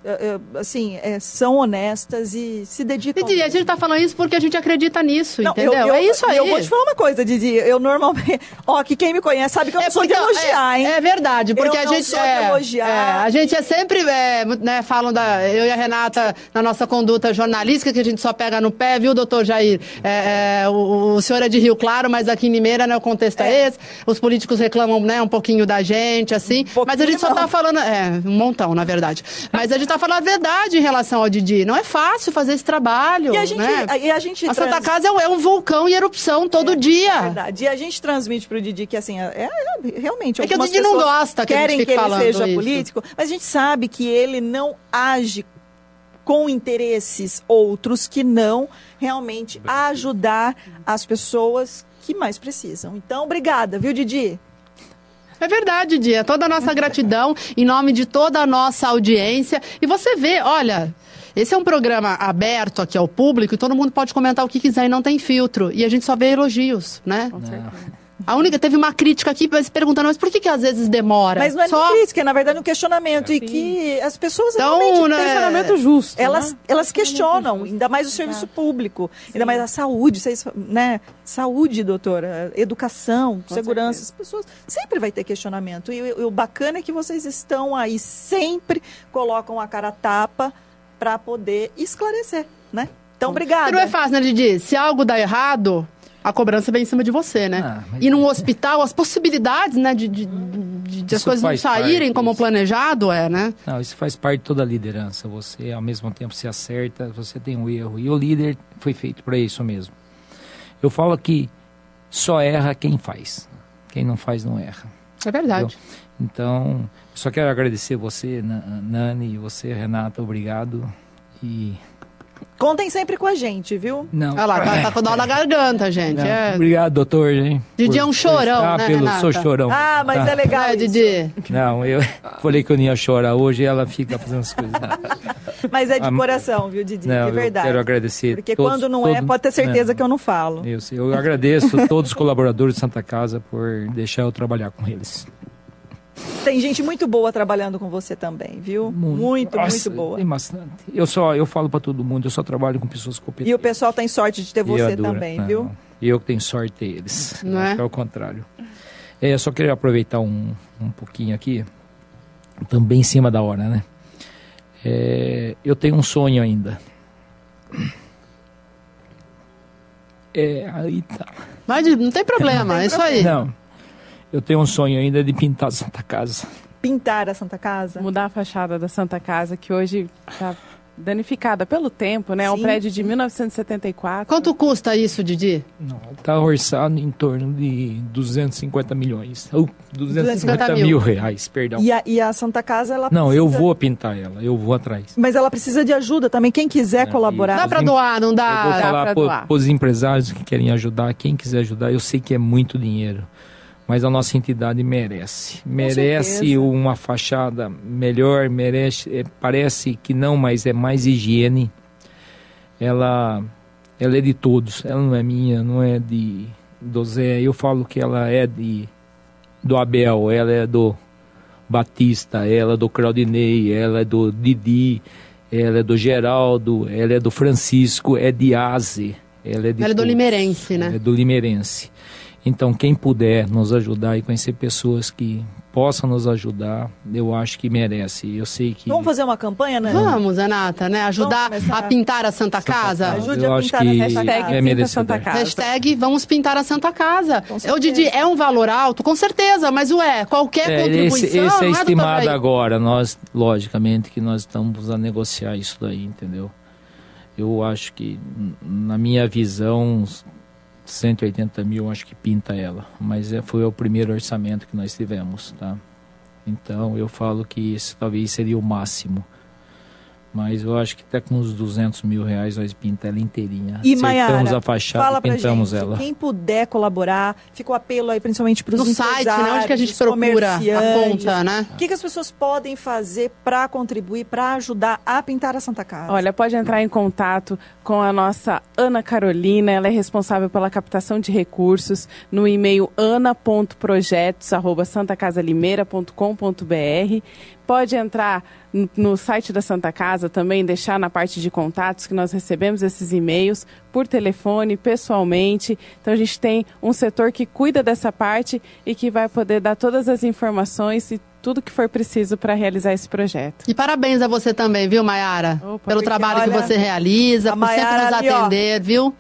eh, eh, assim, eh, são honestas e se dedicam. Didi, a gente tá falando isso porque a gente acredita nisso, Não, entendeu? eu- eu- é isso aí. Eu vou te falar uma coisa, Didi. Eu normalmente. Ó, que quem me conhece sabe que eu não sou de elogiar, é, hein? É verdade, porque Eu a não gente. sou de é, elogiar. é, a gente é sempre, é, né, falam da. Eu e a Renata, na nossa conduta jornalística, que a gente só pega no pé, viu, doutor Jair? É, é, o, o senhor é de Rio Claro, mas aqui em Limeira, né, o contexto é, esse. Os políticos reclamam, né, um pouquinho da gente, assim. mas a gente só tá falando. É, um montão, na verdade. Mas a gente tá falando a verdade em relação ao Didi. Não é fácil fazer esse trabalho. E a gente- né? e a gente a Santa trans- Casa é um, é um vulcão em erupção todo dia. Verdade. E a gente transmite pro Didi que, assim, é, é- realmente. É que o Didi não gosta que a gente querem fique que ele falando seja isso. político, mas a gente sabe que ele não age com interesses outros que não realmente ajudar as pessoas que mais precisam. Então, obrigada, viu, Didi? É verdade, Dia. Toda a nossa gratidão em nome de toda a nossa audiência. E você vê, olha, esse é um programa aberto aqui ao público e todo mundo pode comentar o que quiser e não tem filtro. E a gente só vê elogios, né? A única, teve uma crítica aqui mas perguntando, mas por que, que às vezes demora? Mas não é só... crítica, é na verdade um questionamento. E que as pessoas Então, realmente né, questionamento justo, Elas, né? elas questionam, ainda mais o serviço público, ainda mais a saúde, vocês, né? Saúde, doutora, educação, segurança, as pessoas sempre vai ter questionamento. E, o- o bacana é que vocês estão aí, sempre colocam a cara a tapa para poder esclarecer, né? Então, obrigada. Não é fácil, né, Didi? Se algo dá errado, a cobrança vem em cima de você, né? Ah, E num hospital, as possibilidades, né, de, de, de- de as coisas não saírem como planejado, é, né? Não, isso faz parte de toda a liderança. Você, ao mesmo tempo, se acerta, você tem um erro. E o líder foi feito para isso mesmo. Eu falo que só erra quem faz. Quem não faz, não erra. É verdade. Entendeu? Então, só quero agradecer você, Nani, e você, Renata, obrigado. E Contem sempre com a gente, viu? Não. Olha lá, tá, tá com dó na garganta, gente. É. Obrigado, doutor, hein? Didi é um chorão, ah, né, pelo, Renata? Sou chorão. Ah, mas Tá. é legal. É. Didi. Não, eu falei que eu não ia chorar hoje e ela fica fazendo as coisas. Mas é de Ah, coração, viu, Didi? Não, de eu verdade. quero agradecer Porque todos- quando não é, todo- pode ter certeza É. que eu não falo. Eu, eu agradeço todos os colaboradores de Santa Casa por deixar eu trabalhar com eles. Tem gente muito boa trabalhando com você também, viu? Muito, Nossa, muito boa. Tem bastante. Eu só, eu falo para todo mundo, eu só trabalho com pessoas competentes. E o pessoal tem sorte de ter você também, Não, viu? E eu que tenho sorte eles. Não Acho é? que é o contrário. É, eu só queria aproveitar um, um pouquinho aqui, também em cima da hora, né? É, eu tenho um sonho ainda. É, aí tá. Mas não tem problema, é isso aí. Não. Eu tenho um sonho ainda de pintar Santa Casa. Pintar a Santa Casa. Mudar a fachada da Santa Casa, que hoje está danificada pelo tempo, né? É um prédio de 1974. Quanto custa isso, Didi? Está orçado em torno de 250 milhões. Ou 250 250 mil mil. reais, perdão. E a, e a Santa Casa, ela Não, eu precisa- vou pintar ela, eu vou atrás. Mas ela precisa de ajuda também. Quem quiser colaborar. Dá pra doar, não Eu vou dá? falar para os empresários que querem ajudar, quem quiser ajudar, eu sei que é muito dinheiro, mas a nossa entidade merece. Merece uma fachada melhor, merece, é, parece que não, mas é mais higiene. Ela, ela é de todos, ela não é minha, não é de do Zé. Eu falo que ela é de do Abel, ela é do Batista, ela é do Claudinei, ela é do Didi, ela é do Geraldo, ela é do Francisco, é de Aze. Ela é, de Ela é do todos. Limeirense, né? É do Limeirense. Então, quem puder nos ajudar e conhecer pessoas que possam nos ajudar, eu acho que merece. Eu sei que. Vamos fazer uma campanha, né? Vamos, Renata, né? Ajudar a pintar a Santa Casa. Casa. Ajude eu a acho pintar que a Santa Hashtag é Pinta. Santa Casa. Hashtag vamos pintar a Santa Casa. Didi, é um valor alto, com certeza, mas ué, qualquer É, contribuição. esse, esse é doutor estimado agora. Nós, logicamente, que nós estamos a negociar isso daí, entendeu? Eu acho que, na minha visão, 180 mil, acho que pinta ela. Mas é, foi o primeiro orçamento que nós tivemos, tá? Então, eu falo que esse talvez seria o máximo. Mas eu acho que até com uns 200 mil reais nós pinta ela inteirinha. E Acertamos Maiara, a fachada fala e pra pintamos gente, ela. quem puder colaborar, fica o apelo aí principalmente para os No site, né? Onde que a gente procura a conta, né? O que, que as pessoas podem fazer para contribuir, para ajudar a pintar a Santa Casa? Olha, pode entrar em contato com a nossa Ana Carolina, ela é responsável pela captação de recursos no e-mail ana.projetos@santacasalimeira.com.br. Pode entrar no, site da Santa Casa também, deixar na parte de contatos que nós recebemos esses e-mails por telefone, pessoalmente. Então a gente tem um setor que cuida dessa parte e que vai poder dar todas as informações e tudo que for preciso para realizar esse projeto. E parabéns a você também, viu, Maiara? Opa, Pelo trabalho que olha, você realiza, por sempre nos ali, atender, viu?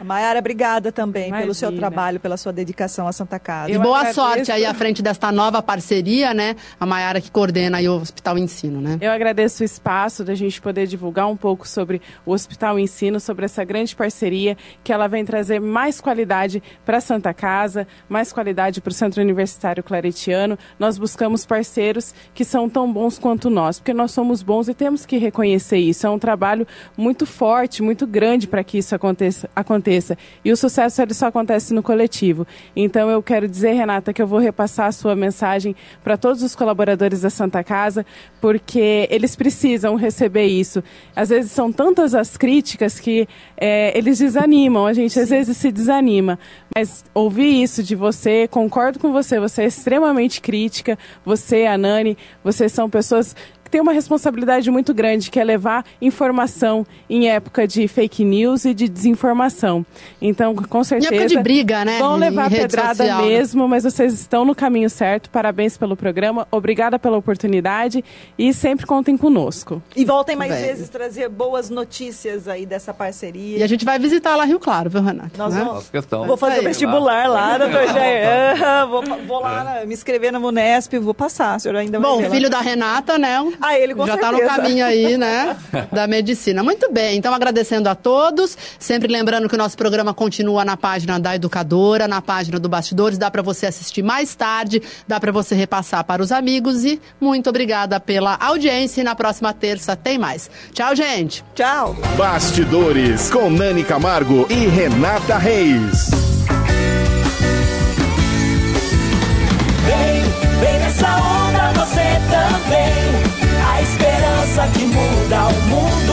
A Maiara, obrigada também pelo seu Imagina. trabalho, pela sua dedicação à Santa Casa. E boa agradeço. sorte aí à frente desta nova parceria, né? A Maiara que coordena aí o Hospital Ensino, né? Eu agradeço o espaço da gente poder divulgar um pouco sobre o Hospital Ensino, sobre essa grande parceria que ela vem trazer mais qualidade para a Santa Casa, mais qualidade para o Centro Universitário Claretiano. Nós buscamos parceiros que são tão bons quanto nós, porque nós somos bons e temos que reconhecer isso. É um trabalho muito forte, muito grande para que isso aconteça, aconteça. E o sucesso ele só acontece no coletivo. Então eu quero dizer, Renata, que eu vou repassar a sua mensagem para todos os colaboradores da Santa Casa, porque eles precisam receber isso. Às vezes são tantas as críticas que é, eles desanimam, a gente às vezes se desanima. Mas ouvir isso de você, concordo com você, você é extremamente crítica, você, a Nani, vocês são pessoas têm uma responsabilidade muito grande, que é levar informação em época de fake news e de desinformação. Então, com Em certeza. época de briga, né? Vão Em levar pedrada social, né? mesmo, mas vocês estão no caminho certo. Parabéns pelo programa, obrigada pela oportunidade e sempre contem conosco. E voltem mais Bem. vezes trazer boas notícias aí dessa parceria. E a gente vai visitar lá Rio Claro, viu, Renato? Nós Né? vamos- questão. Vou fazer o vestibular lá, doutor Jair. Vou, vou lá me inscrever na Munesp, vou passar. O senhor ainda vai Bom, ver lá. filho da Renata, né? A ele, com Já está no caminho aí, né? da medicina. Muito bem, então agradecendo a todos. Sempre lembrando que o nosso programa continua na página da Educadora, na página do Bastidores. Dá para você assistir mais tarde, dá para você repassar para os amigos. E muito obrigada pela audiência. E na próxima terça tem mais. Tchau, gente. Tchau. Bastidores com Nani Camargo e Renata Reis. força que muda o mundo.